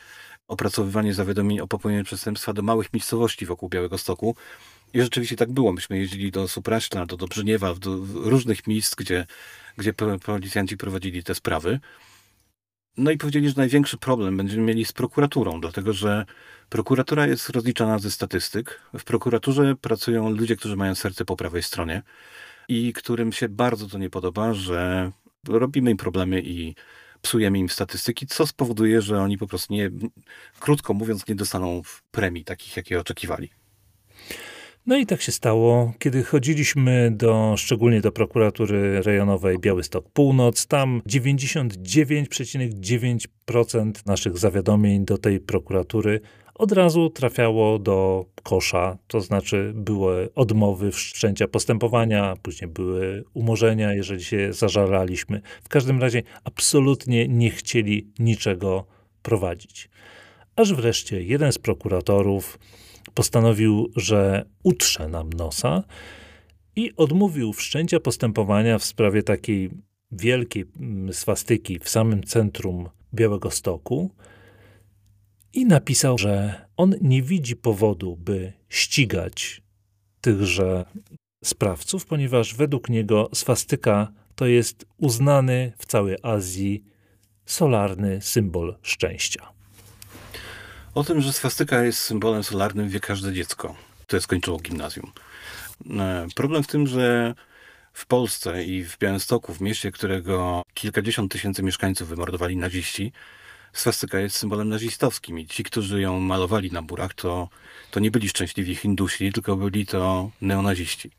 opracowywanie zawiadomień o popełnieniu przestępstwa do małych miejscowości wokół Białego Stoku, i rzeczywiście tak było. Myśmy jeździli do Supraśla, do Dobrzyniewa, do różnych miejsc, gdzie, gdzie policjanci prowadzili te sprawy. No i powiedzieli, że największy problem będziemy mieli z prokuraturą, dlatego że prokuratura jest rozliczana ze statystyk. W prokuraturze pracują ludzie, którzy mają serce po prawej stronie i którym się bardzo to nie podoba, że robimy im problemy i psujemy im statystyki, co spowoduje, że oni po prostu nie, krótko mówiąc, nie dostaną premii takich, jakie oczekiwali. No i tak się stało, kiedy chodziliśmy do, szczególnie do prokuratury rejonowej Białystok Północ, tam 99,9% naszych zawiadomień do tej prokuratury od razu trafiało do kosza, to znaczy były odmowy wszczęcia postępowania, później były umorzenia, jeżeli się zażalaliśmy. W każdym razie absolutnie nie chcieli niczego prowadzić. Aż wreszcie jeden z prokuratorów postanowił, że utrze nam nosa i odmówił wszczęcia postępowania w sprawie takiej wielkiej mm, swastyki w samym centrum Białego Stoku i napisał, że on nie widzi powodu, by ścigać tychże sprawców, ponieważ według niego swastyka to jest uznany w całej Azji solarny symbol szczęścia. O tym, że swastyka jest symbolem solarnym wie każde dziecko, które skończyło gimnazjum. E, problem w tym, że w Polsce i w Białymstoku, w mieście, którego kilkadziesiąt tysięcy mieszkańców wymordowali naziści, swastyka jest symbolem nazistowskim i ci, którzy ją malowali na burach, to, to nie byli szczęśliwi Hindusi, tylko byli to neonaziści.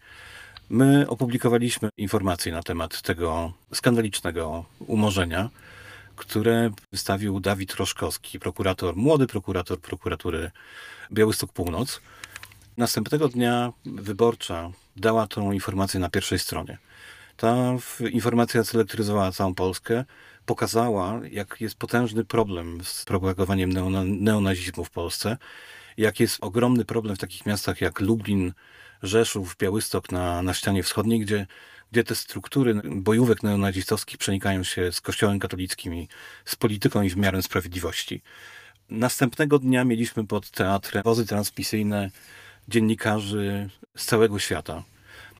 My opublikowaliśmy informacje na temat tego skandalicznego umorzenia, które wystawił Dawid Roszkowski, prokurator, młody prokurator prokuratury Białystok Północ. Następnego dnia wyborcza dała tą informację na pierwszej stronie. Ta informacja zelektryzowała całą Polskę, pokazała, jak jest potężny problem z propagowaniem neona, neonazizmu w Polsce, jak jest ogromny problem w takich miastach jak Lublin, Rzeszów, Białystok na, na ścianie wschodniej, gdzie gdzie te struktury bojówek neonazistowskich przenikają się z Kościołem katolickim i z polityką i wymiarem sprawiedliwości. Następnego dnia mieliśmy pod teatrem wozy transmisyjne dziennikarzy z całego świata.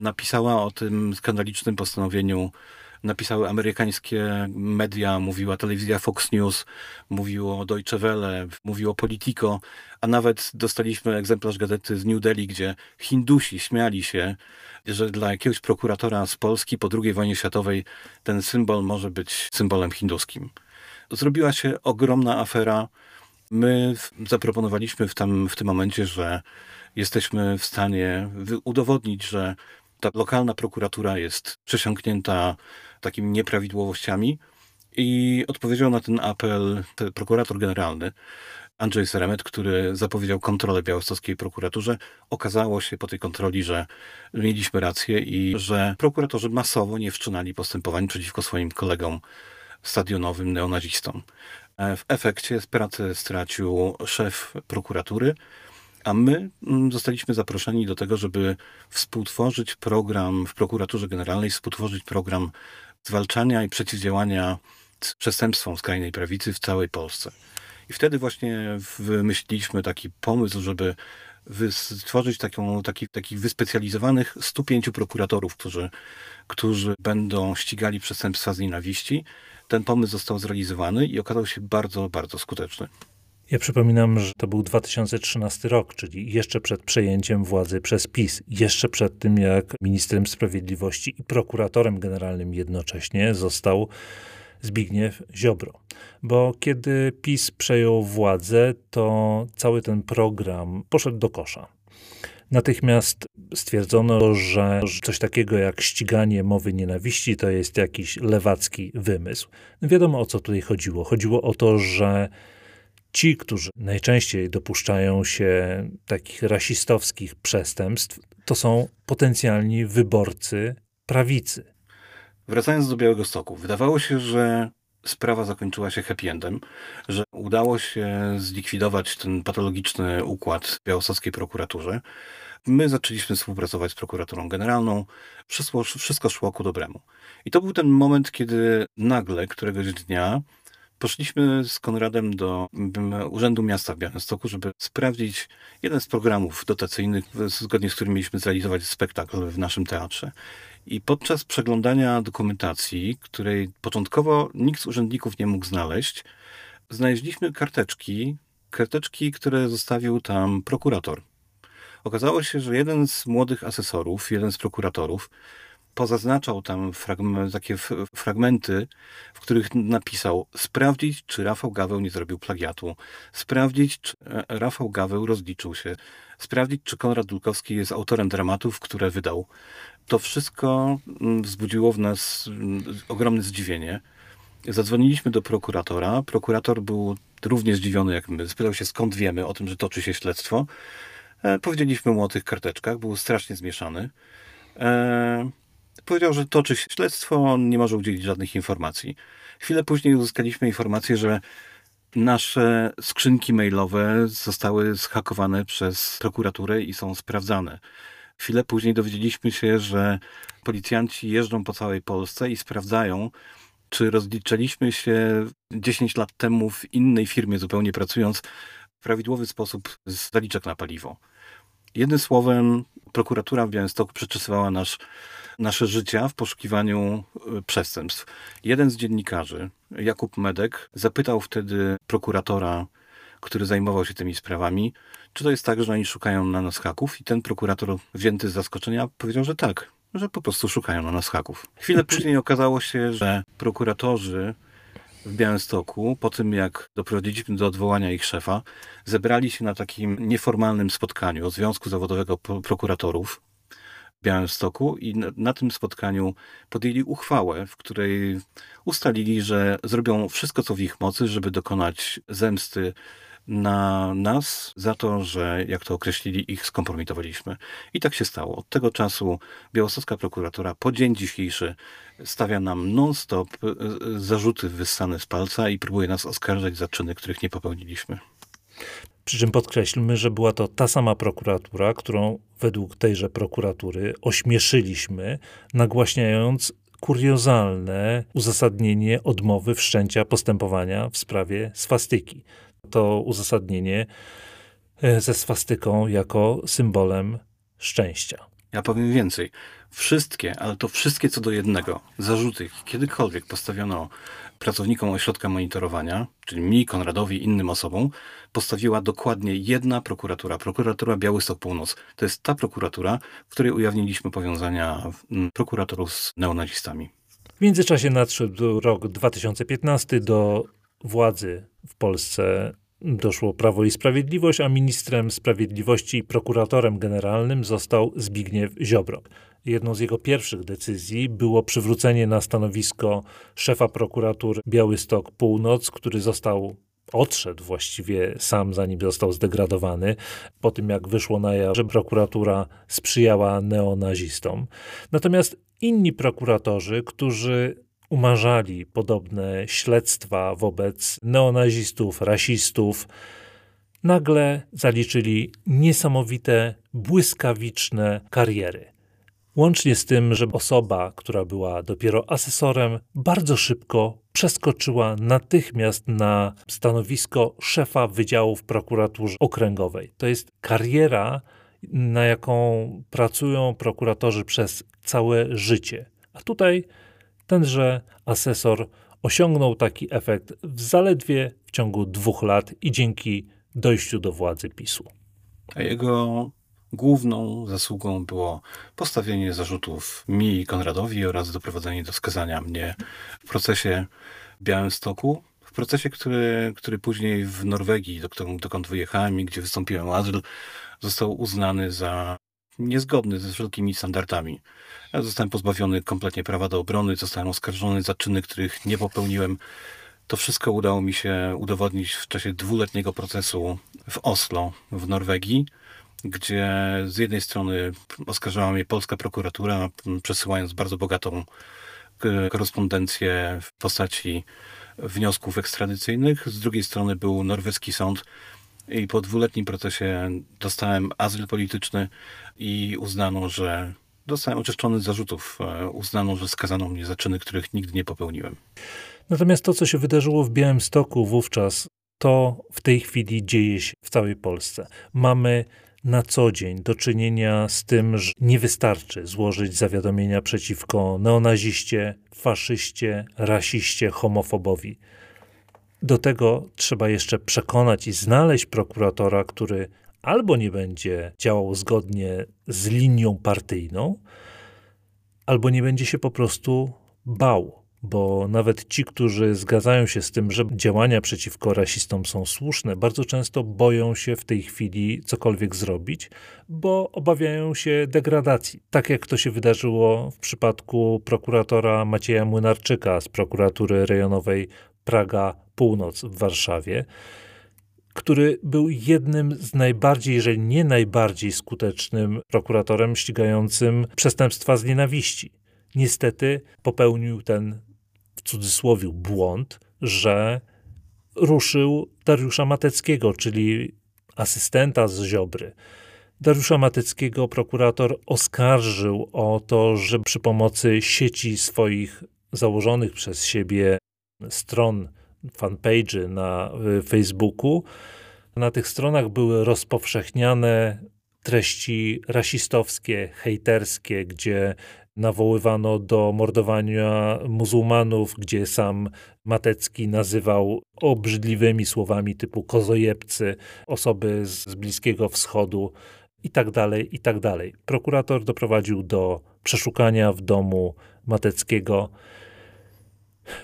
Napisała o tym skandalicznym postanowieniu napisały amerykańskie media, mówiła telewizja Fox News, mówiło Deutsche Welle, mówiło Politico, a nawet dostaliśmy egzemplarz gazety z New Delhi, gdzie Hindusi śmiali się, że dla jakiegoś prokuratora z Polski po II wojnie światowej ten symbol może być symbolem hinduskim. Zrobiła się ogromna afera. My zaproponowaliśmy w, tam, w tym momencie, że jesteśmy w stanie udowodnić, że ta lokalna prokuratura jest przesiąknięta takimi nieprawidłowościami I odpowiedział na ten apel prokurator generalny Andrzej Seremet, który zapowiedział kontrolę białostockiej prokuraturze. Okazało się po tej kontroli, że mieliśmy rację i że prokuratorzy masowo nie wszczynali postępowań przeciwko swoim kolegom stadionowym neonazistom. E, w efekcie pracę stracił szef prokuratury, a my mm, zostaliśmy zaproszeni do tego, żeby współtworzyć program w prokuraturze generalnej, współtworzyć program zwalczania i przeciwdziałania przestępstwom skrajnej prawicy w całej Polsce. I wtedy właśnie wymyśliliśmy taki pomysł, żeby stworzyć taką, taki, takich wyspecjalizowanych 105 prokuratorów, którzy, którzy będą ścigali przestępstwa z nienawiści. Ten pomysł został zrealizowany i okazał się bardzo, bardzo skuteczny. Ja przypominam, że to był 2013 rok, czyli jeszcze przed przejęciem władzy przez PiS, jeszcze przed tym, jak ministrem sprawiedliwości i prokuratorem generalnym jednocześnie został Zbigniew Ziobro. Bo kiedy PiS przejął władzę, to cały ten program poszedł do kosza. Natychmiast stwierdzono, że coś takiego jak ściganie mowy nienawiści to jest jakiś lewacki wymysł. No wiadomo o co tutaj chodziło. Chodziło o to, że ci, którzy najczęściej dopuszczają się takich rasistowskich przestępstw, to są potencjalni wyborcy prawicy. Wracając do Białego Stoku, wydawało się, że sprawa zakończyła się happy endem, że udało się zlikwidować ten patologiczny układ białostockiej prokuraturze. My zaczęliśmy współpracować z prokuraturą generalną, wszystko, wszystko szło ku dobremu. I to był ten moment, kiedy nagle, któregoś dnia, poszliśmy z Konradem do Urzędu Miasta w Białymstoku, żeby sprawdzić jeden z programów dotacyjnych, zgodnie z którym mieliśmy zrealizować spektakl w naszym teatrze. I podczas przeglądania dokumentacji, której początkowo nikt z urzędników nie mógł znaleźć, znaleźliśmy karteczki, karteczki, które zostawił tam prokurator. Okazało się, że jeden z młodych asesorów, jeden z prokuratorów, pozaznaczał tam fragm takie fragmenty, w których napisał sprawdzić, czy Rafał Gaweł nie zrobił plagiatu, sprawdzić, czy e, Rafał Gaweł rozliczył się, sprawdzić, czy Konrad Dulkowski jest autorem dramatów, które wydał. To wszystko mm, wzbudziło w nas mm, ogromne zdziwienie. Zadzwoniliśmy do prokuratora. Prokurator był równie zdziwiony jak my. Spytał się, skąd wiemy o tym, że toczy się śledztwo. E, powiedzieliśmy mu o tych karteczkach. Był strasznie zmieszany. Powiedział, że toczy się śledztwo, on nie może udzielić żadnych informacji. Chwilę później uzyskaliśmy informację, że nasze skrzynki mailowe zostały zhakowane przez prokuraturę i są sprawdzane. Chwilę później dowiedzieliśmy się, że policjanci jeżdżą po całej Polsce i sprawdzają, czy rozliczaliśmy się 10 lat temu w innej firmie, zupełnie pracując w prawidłowy sposób z zaliczek na paliwo. Jednym słowem, prokuratura w Białymstoku przeczesywała nasz, nasze życia w poszukiwaniu e, przestępstw. Jeden z dziennikarzy, Jakub Medek, zapytał wtedy prokuratora, który zajmował się tymi sprawami, czy to jest tak, że oni szukają na nas haków? I ten prokurator, wzięty z zaskoczenia, powiedział, że tak, że po prostu szukają na nas haków. Chwilę później okazało się, że prokuratorzy w Białymstoku, po tym jak doprowadziliśmy do odwołania ich szefa, zebrali się na takim nieformalnym spotkaniu Związku Zawodowego Prokuratorów Białymstoku i na, na tym spotkaniu podjęli uchwałę, w której ustalili, że zrobią wszystko, co w ich mocy, żeby dokonać zemsty na nas za to, że, jak to określili, ich skompromitowaliśmy. I tak się stało. Od tego czasu białostocka prokuratura po dzień dzisiejszy stawia nam non-stop e, zarzuty wyssane z palca i próbuje nas oskarżać za czyny, których nie popełniliśmy. Przy czym podkreślmy, że była to ta sama prokuratura, którą według tejże prokuratury ośmieszyliśmy, nagłaśniając kuriozalne uzasadnienie odmowy wszczęcia postępowania w sprawie swastyki to uzasadnienie e, ze swastyką jako symbolem szczęścia. Ja powiem więcej. Wszystkie, ale to wszystkie co do jednego, zarzuty, kiedykolwiek postawiono pracownikom ośrodka monitorowania, czyli mi, Konradowi, innym osobom, postawiła dokładnie jedna prokuratura, prokuratura Białystok Północ. To jest ta prokuratura, w której ujawniliśmy powiązania mm, prokuratorów z neonazistami. W międzyczasie nadszedł rok 2015 do władzy w Polsce doszło Prawo i Sprawiedliwość, a ministrem sprawiedliwości i prokuratorem generalnym został Zbigniew Ziobro. Jedną z jego pierwszych decyzji było przywrócenie na stanowisko szefa prokuratury Białystok Północ, który został odszedł właściwie sam, zanim został zdegradowany, po tym jak wyszło na jaw, że prokuratura sprzyjała neonazistom. Natomiast inni prokuratorzy, którzy umarzali podobne śledztwa wobec neonazistów, rasistów, nagle zaliczyli niesamowite, błyskawiczne kariery. Łącznie z tym, że osoba, która była dopiero asesorem, bardzo szybko przeskoczyła natychmiast na stanowisko szefa Wydziału w prokuraturze okręgowej. To jest kariera, na jaką pracują prokuratorzy przez całe życie. A tutaj tenże asesor osiągnął taki efekt w zaledwie w ciągu dwóch lat i dzięki dojściu do władzy PiSu. A jego Główną zasługą było postawienie zarzutów mi i Konradowi oraz doprowadzenie do skazania mnie w procesie Białymstoku. W procesie, który, który później w Norwegii, do dokąd wyjechałem i gdzie wystąpiłem o azyl, został uznany za niezgodny ze wszelkimi standardami. Ja zostałem pozbawiony kompletnie prawa do obrony, zostałem oskarżony za czyny, których nie popełniłem. To wszystko udało mi się udowodnić w czasie dwuletniego procesu w Oslo, w Norwegii gdzie z jednej strony oskarżała mnie polska prokuratura, przesyłając bardzo bogatą korespondencję w postaci wniosków ekstradycyjnych, z drugiej strony był norweski sąd i po dwuletnim procesie dostałem azyl polityczny i uznano, że dostałem oczyszczony z zarzutów. Uznano, że skazano mnie za czyny, których nigdy nie popełniłem. Natomiast to, co się wydarzyło w Białymstoku wówczas, to w tej chwili dzieje się w całej Polsce. Mamy na co dzień do czynienia z tym, że nie wystarczy złożyć zawiadomienia przeciwko neonaziście, faszyście, rasiście, homofobowi. Do tego trzeba jeszcze przekonać i znaleźć prokuratora, który albo nie będzie działał zgodnie z linią partyjną, albo nie będzie się po prostu bał bo nawet ci, którzy zgadzają się z tym, że działania przeciwko rasistom są słuszne, bardzo często boją się w tej chwili cokolwiek zrobić, bo obawiają się degradacji. Tak jak to się wydarzyło w przypadku prokuratora Macieja Młynarczyka z prokuratury rejonowej Praga Północ w Warszawie który był jednym z najbardziej, jeżeli nie najbardziej skutecznym prokuratorem ścigającym przestępstwa z nienawiści. Niestety popełnił ten cudzysłowie błąd, że ruszył Dariusza Mateckiego, czyli asystenta z Ziobry. Dariusza Mateckiego prokurator oskarżył o to, że przy pomocy sieci swoich założonych przez siebie stron, fanpage'y na y, Facebooku, na tych stronach były rozpowszechniane treści rasistowskie, hejterskie, gdzie nawoływano do mordowania muzułmanów, gdzie sam Matecki nazywał obrzydliwymi słowami typu kozojebcy osoby z Bliskiego Wschodu i tak dalej, i tak. Prokurator doprowadził do przeszukania w domu Mateckiego.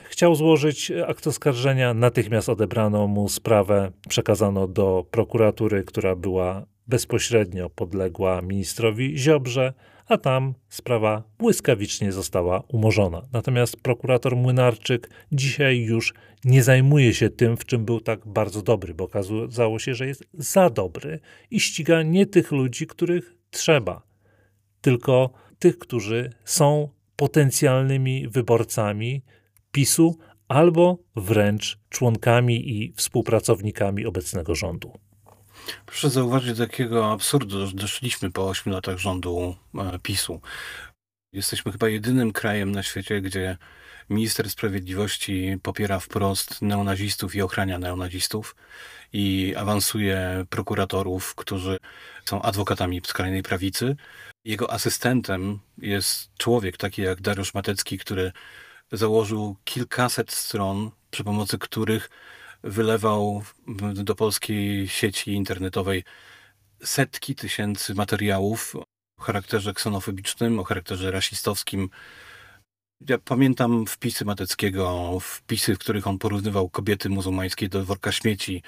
Chciał złożyć akt oskarżenia, natychmiast odebrano mu sprawę, przekazano do prokuratury, która była bezpośrednio podległa ministrowi Ziobrze, a tam sprawa błyskawicznie została umorzona. Natomiast prokurator Młynarczyk dzisiaj już nie zajmuje się tym, w czym był tak bardzo dobry, bo okazało się, że jest za dobry i ściga nie tych ludzi, których trzeba, tylko tych, którzy są potencjalnymi wyborcami PiSu albo wręcz członkami i współpracownikami obecnego rządu. Proszę zauważyć, do jakiego absurdu doszliśmy po 8 latach rządu e, PiSu. Jesteśmy chyba jedynym krajem na świecie, gdzie minister sprawiedliwości popiera wprost neonazistów i ochrania neonazistów i awansuje prokuratorów, którzy są adwokatami skrajnej prawicy. Jego asystentem jest człowiek taki jak Dariusz Matecki, który założył kilkaset stron, przy pomocy których wylewał do polskiej sieci internetowej setki tysięcy materiałów o charakterze ksenofobicznym, o charakterze rasistowskim. Ja pamiętam wpisy Mateckiego, wpisy, w których on porównywał kobiety muzułmańskie do worka śmieci,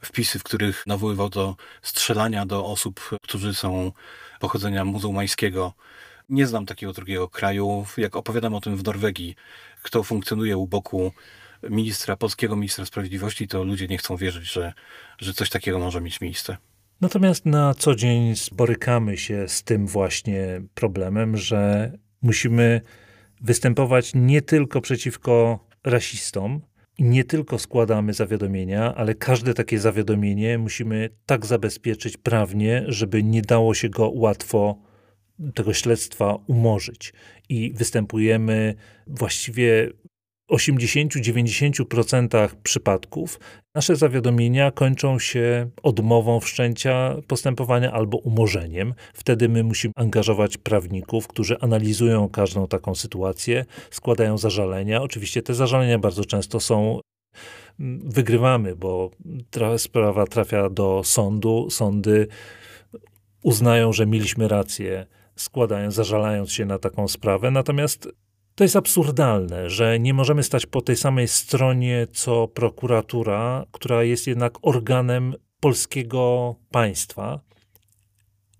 wpisy, w których nawoływał do strzelania do osób, którzy są pochodzenia muzułmańskiego. Nie znam takiego drugiego kraju. Jak opowiadam o tym w Norwegii, kto funkcjonuje u boku ministra, polskiego ministra sprawiedliwości, to ludzie nie chcą wierzyć, że, że coś takiego może mieć miejsce. Natomiast na co dzień borykamy się z tym właśnie problemem, że musimy występować nie tylko przeciwko rasistom, nie tylko składamy zawiadomienia, ale każde takie zawiadomienie musimy tak zabezpieczyć prawnie, żeby nie dało się go łatwo tego śledztwa umorzyć. I występujemy właściwie 80-90% przypadków nasze zawiadomienia kończą się odmową wszczęcia postępowania albo umorzeniem. Wtedy my musimy angażować prawników, którzy analizują każdą taką sytuację, składają zażalenia. Oczywiście te zażalenia bardzo często są mm, wygrywamy, bo sprawa trafia do sądu. Sądy uznają, że mieliśmy rację, składają, zażalając się na taką sprawę. Natomiast to jest absurdalne, że nie możemy stać po tej samej stronie co prokuratura, która jest jednak organem polskiego państwa.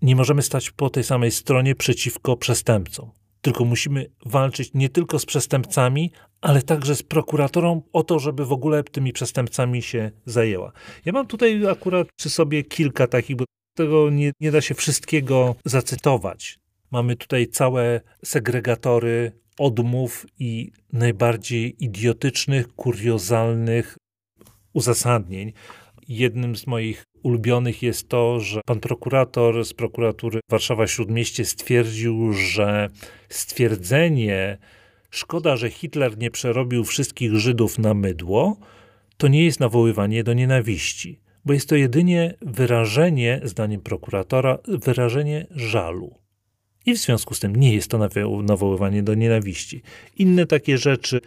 Nie możemy stać po tej samej stronie przeciwko przestępcom. Tylko musimy walczyć nie tylko z przestępcami, ale także z prokuratorą o to, żeby w ogóle tymi przestępcami się zajęła. Ja mam tutaj akurat przy sobie kilka takich, bo tego nie, nie da się wszystkiego zacytować. Mamy tutaj całe segregatory odmów i najbardziej idiotycznych, kuriozalnych uzasadnień. Jednym z moich ulubionych jest to, że pan prokurator z prokuratury Warszawa Śródmieście stwierdził, że stwierdzenie szkoda, że Hitler nie przerobił wszystkich Żydów na mydło, to nie jest nawoływanie do nienawiści, bo jest to jedynie wyrażenie, zdaniem prokuratora, wyrażenie żalu. I w związku z tym nie jest to nawoływanie do nienawiści. Inne takie rzeczy,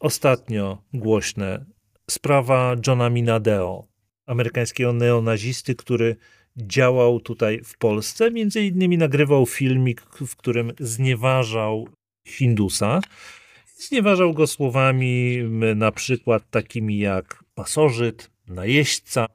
ostatnio głośne, sprawa Johna Minadeo, amerykańskiego neonazisty, który działał tutaj w Polsce. Między innymi nagrywał filmik, w którym znieważał Hindusa. Znieważał go słowami na przykład takimi jak pasożyt, najeźdźca.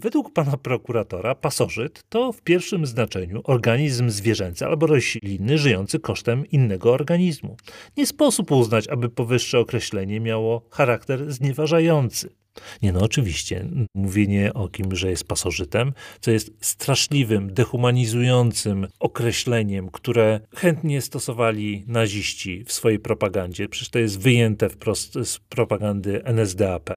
Według pana prokuratora pasożyt to w pierwszym znaczeniu organizm zwierzęcy albo roślinny żyjący kosztem innego organizmu. Nie sposób uznać, aby powyższe określenie miało charakter znieważający. Nie no, oczywiście, mówienie o kim, że jest pasożytem, co jest straszliwym, dehumanizującym określeniem, które chętnie stosowali naziści w swojej propagandzie. Przecież to jest wyjęte wprost z propagandy NSDAP.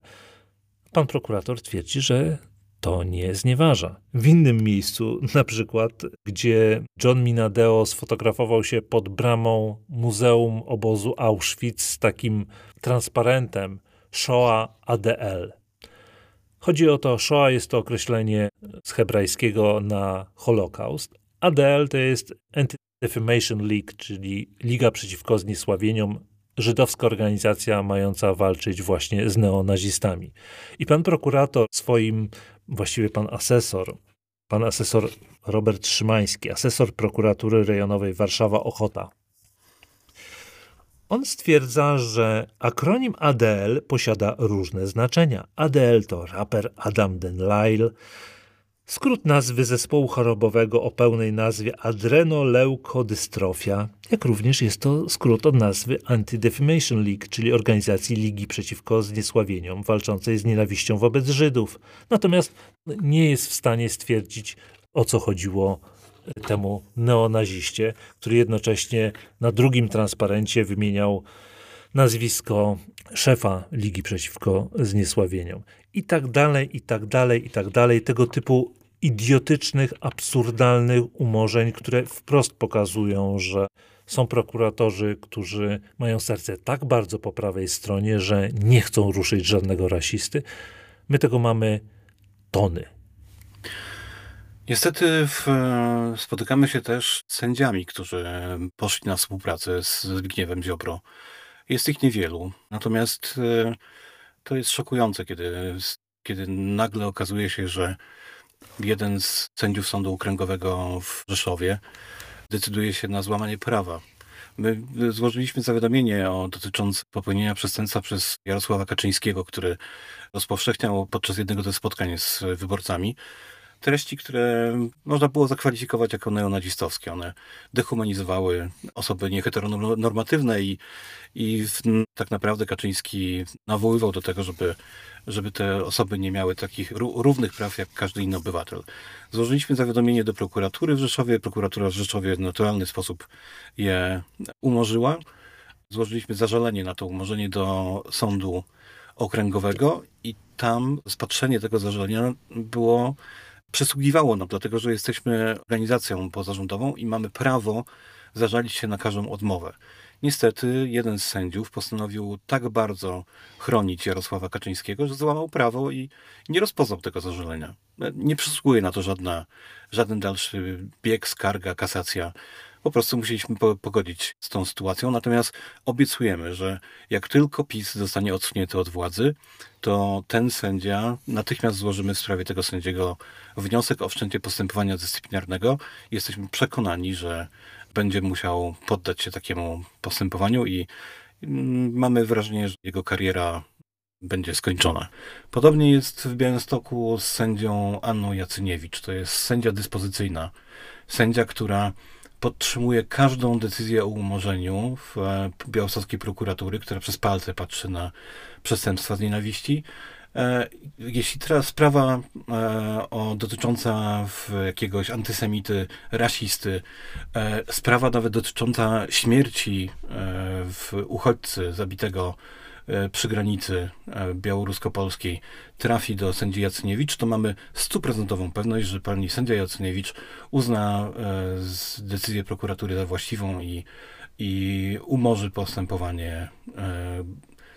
Pan prokurator twierdzi, że to nie znieważa. W innym miejscu, na przykład, gdzie John Minadeo sfotografował się pod bramą Muzeum Obozu Auschwitz z takim transparentem Shoah ADL. Chodzi o to, Shoah jest to określenie z hebrajskiego na Holokaust. ADL to jest Anti-Defamation League, czyli Liga Przeciwko Zniesławieniom żydowska organizacja mająca walczyć właśnie z neonazistami. I pan prokurator swoim, właściwie pan asesor, pan asesor Robert Szymański, asesor prokuratury rejonowej Warszawa-Ochota, on stwierdza, że akronim ADL posiada różne znaczenia. ADL to raper Adam Den Lyle, Skrót nazwy zespołu chorobowego o pełnej nazwie adrenoleukodystrofia, jak również jest to skrót od nazwy Anti-Defamation League, czyli organizacji Ligi Przeciwko Zniesławieniom, walczącej z nienawiścią wobec Żydów. Natomiast nie jest w stanie stwierdzić, o co chodziło temu neonaziście, który jednocześnie na drugim transparencie wymieniał nazwisko szefa Ligi Przeciwko Zniesławieniom. I tak dalej, i tak dalej, i tak dalej. Tego typu idiotycznych, absurdalnych umorzeń, które wprost pokazują, że są prokuratorzy, którzy mają serce tak bardzo po prawej stronie, że nie chcą ruszyć żadnego rasisty. My tego mamy tony. Niestety w, spotykamy się też z sędziami, którzy poszli na współpracę z Zbigniewem Ziobro. Jest ich niewielu. Natomiast e, to jest szokujące, kiedy, kiedy nagle okazuje się, że jeden z sędziów Sądu Okręgowego w Rzeszowie decyduje się na złamanie prawa. My złożyliśmy zawiadomienie o dotyczące popełnienia przestępstwa przez Jarosława Kaczyńskiego, który rozpowszechniał podczas jednego ze spotkań z wyborcami treści, które można było zakwalifikować jako neonazistowskie. One dehumanizowały osoby nieheteronormatywne i, i tak naprawdę Kaczyński nawoływał do tego, żeby, żeby te osoby nie miały takich równych praw jak każdy inny obywatel. Złożyliśmy zawiadomienie do prokuratury w Rzeszowie. Prokuratura w Rzeszowie w naturalny sposób je umorzyła. Złożyliśmy zażalenie na to umorzenie do sądu okręgowego i tam rozpatrzenie tego zażalenia było przysługiwało nam, dlatego że jesteśmy organizacją pozarządową i mamy prawo zażalić się na każdą odmowę. Niestety jeden z sędziów postanowił tak bardzo chronić Jarosława Kaczyńskiego, że złamał prawo i nie rozpoznał tego zażalenia. Nie przysługuje na to żadna, żaden dalszy bieg, skarga, kasacja. Po prostu musieliśmy pogodzić z tą sytuacją. Natomiast obiecujemy, że jak tylko PiS zostanie odsunięty od władzy, to ten sędzia, natychmiast złożymy w sprawie tego sędziego wniosek o wszczęcie postępowania dyscyplinarnego. Jesteśmy przekonani, że będzie musiał poddać się takiemu postępowaniu i mm, mamy wrażenie, że jego kariera będzie skończona. Podobnie jest w Białymstoku z sędzią Anną Jacyniewicz. To jest sędzia dyspozycyjna. Sędzia, która podtrzymuje każdą decyzję o umorzeniu w e, białostockiej prokuratury, która przez palce patrzy na przestępstwa z nienawiści. E, jeśli teraz sprawa e, o, dotycząca jakiegoś antysemity, rasisty, sprawa nawet dotycząca śmierci w uchodźcy zabitego przy granicy e, białorusko-polskiej trafi do sędzi Jacyniewicz, to mamy stuprocentową pewność, że pani sędzia Jacyniewicz uzna e, decyzję prokuratury za właściwą i, i umorzy postępowanie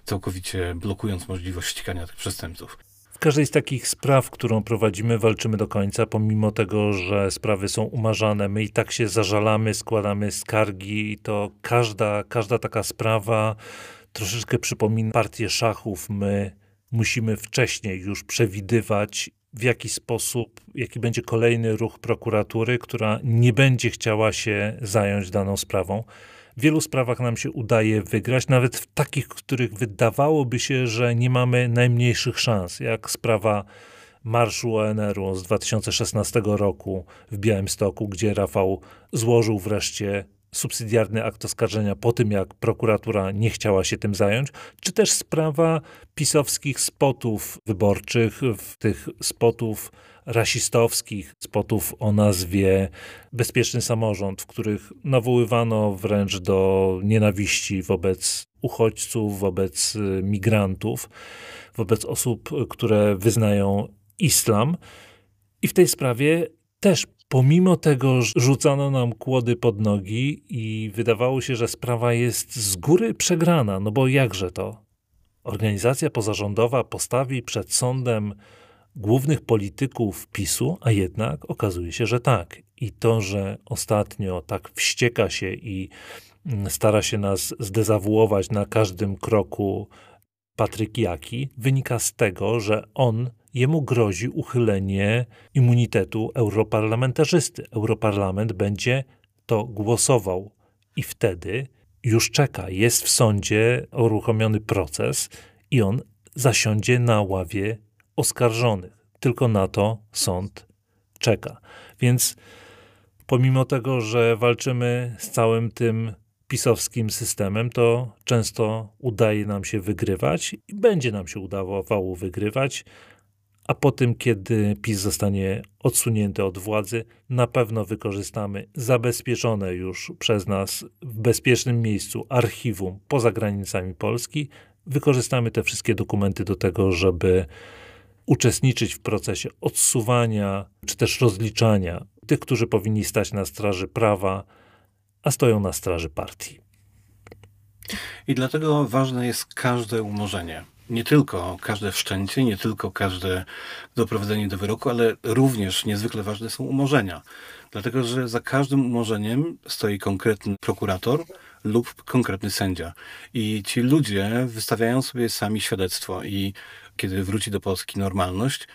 całkowicie blokując możliwość ścigania tych przestępców. W każdej z takich spraw, którą prowadzimy, walczymy do końca, pomimo tego, że sprawy są umarzane. My i tak się zażalamy, składamy skargi i to każda, każda taka sprawa troszeczkę przypomina partię szachów. My musimy wcześniej już przewidywać, w jaki sposób, jaki będzie kolejny ruch prokuratury, która nie będzie chciała się zająć daną sprawą. W wielu sprawach nam się udaje wygrać, nawet w takich, w których wydawałoby się, że nie mamy najmniejszych szans, jak sprawa marszu ONR-u z 2016 roku w Białymstoku, gdzie Rafał złożył wreszcie subsydiarny akt oskarżenia po tym, jak prokuratura nie chciała się tym zająć, czy też sprawa pisowskich spotów wyborczych, tych spotów rasistowskich, spotów o nazwie Bezpieczny Samorząd, w których nawoływano wręcz do nienawiści wobec uchodźców, wobec migrantów, wobec osób, które wyznają islam. I w tej sprawie też pomimo tego że rzucano nam kłody pod nogi i wydawało się, że sprawa jest z góry przegrana, no bo jakże to? Organizacja pozarządowa postawi przed sądem głównych polityków PiSu, a jednak okazuje się, że tak. I to, że ostatnio tak wścieka się i mm, stara się nas zdezawuować na każdym kroku Patryk Jaki, wynika z tego, że on jemu grozi uchylenie immunitetu europarlamentarzysty. Europarlament będzie to głosował i wtedy już czeka, jest w sądzie uruchomiony proces i on zasiądzie na ławie oskarżonych. Tylko na to sąd czeka. Więc pomimo tego, że walczymy z całym tym pisowskim systemem, to często udaje nam się wygrywać i będzie nam się udawało wygrywać, a po tym, kiedy PiS zostanie odsunięty od władzy, na pewno wykorzystamy zabezpieczone już przez nas w bezpiecznym miejscu archiwum poza granicami Polski. Wykorzystamy te wszystkie dokumenty do tego, żeby uczestniczyć w procesie odsuwania czy też rozliczania tych, którzy powinni stać na straży prawa, a stoją na straży partii. I dlatego ważne jest każde umorzenie nie tylko każde wszczęcie, nie tylko każde doprowadzenie do wyroku, ale również niezwykle ważne są umorzenia. Dlatego, że za każdym umorzeniem stoi konkretny prokurator lub konkretny sędzia. I ci ludzie wystawiają sobie sami świadectwo i kiedy wróci do Polski normalność,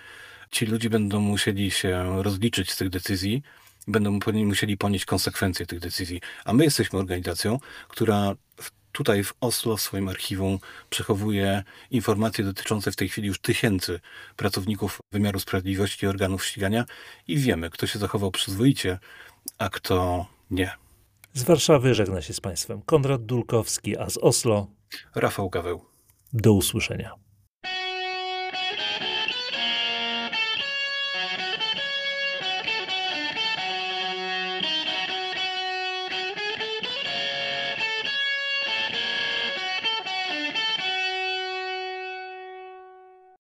ci ludzie będą musieli się rozliczyć z tych decyzji będą musieli ponieść konsekwencje tych decyzji. A my jesteśmy organizacją, która tutaj w Oslo w swoim archiwum przechowuje informacje dotyczące w tej chwili już tysięcy pracowników wymiaru sprawiedliwości i organów ścigania i wiemy, kto się zachował przyzwoicie, a kto nie. Z Warszawy żegna się z Państwem Konrad Dulkowski, a z Oslo Rafał Gaweł. Do usłyszenia.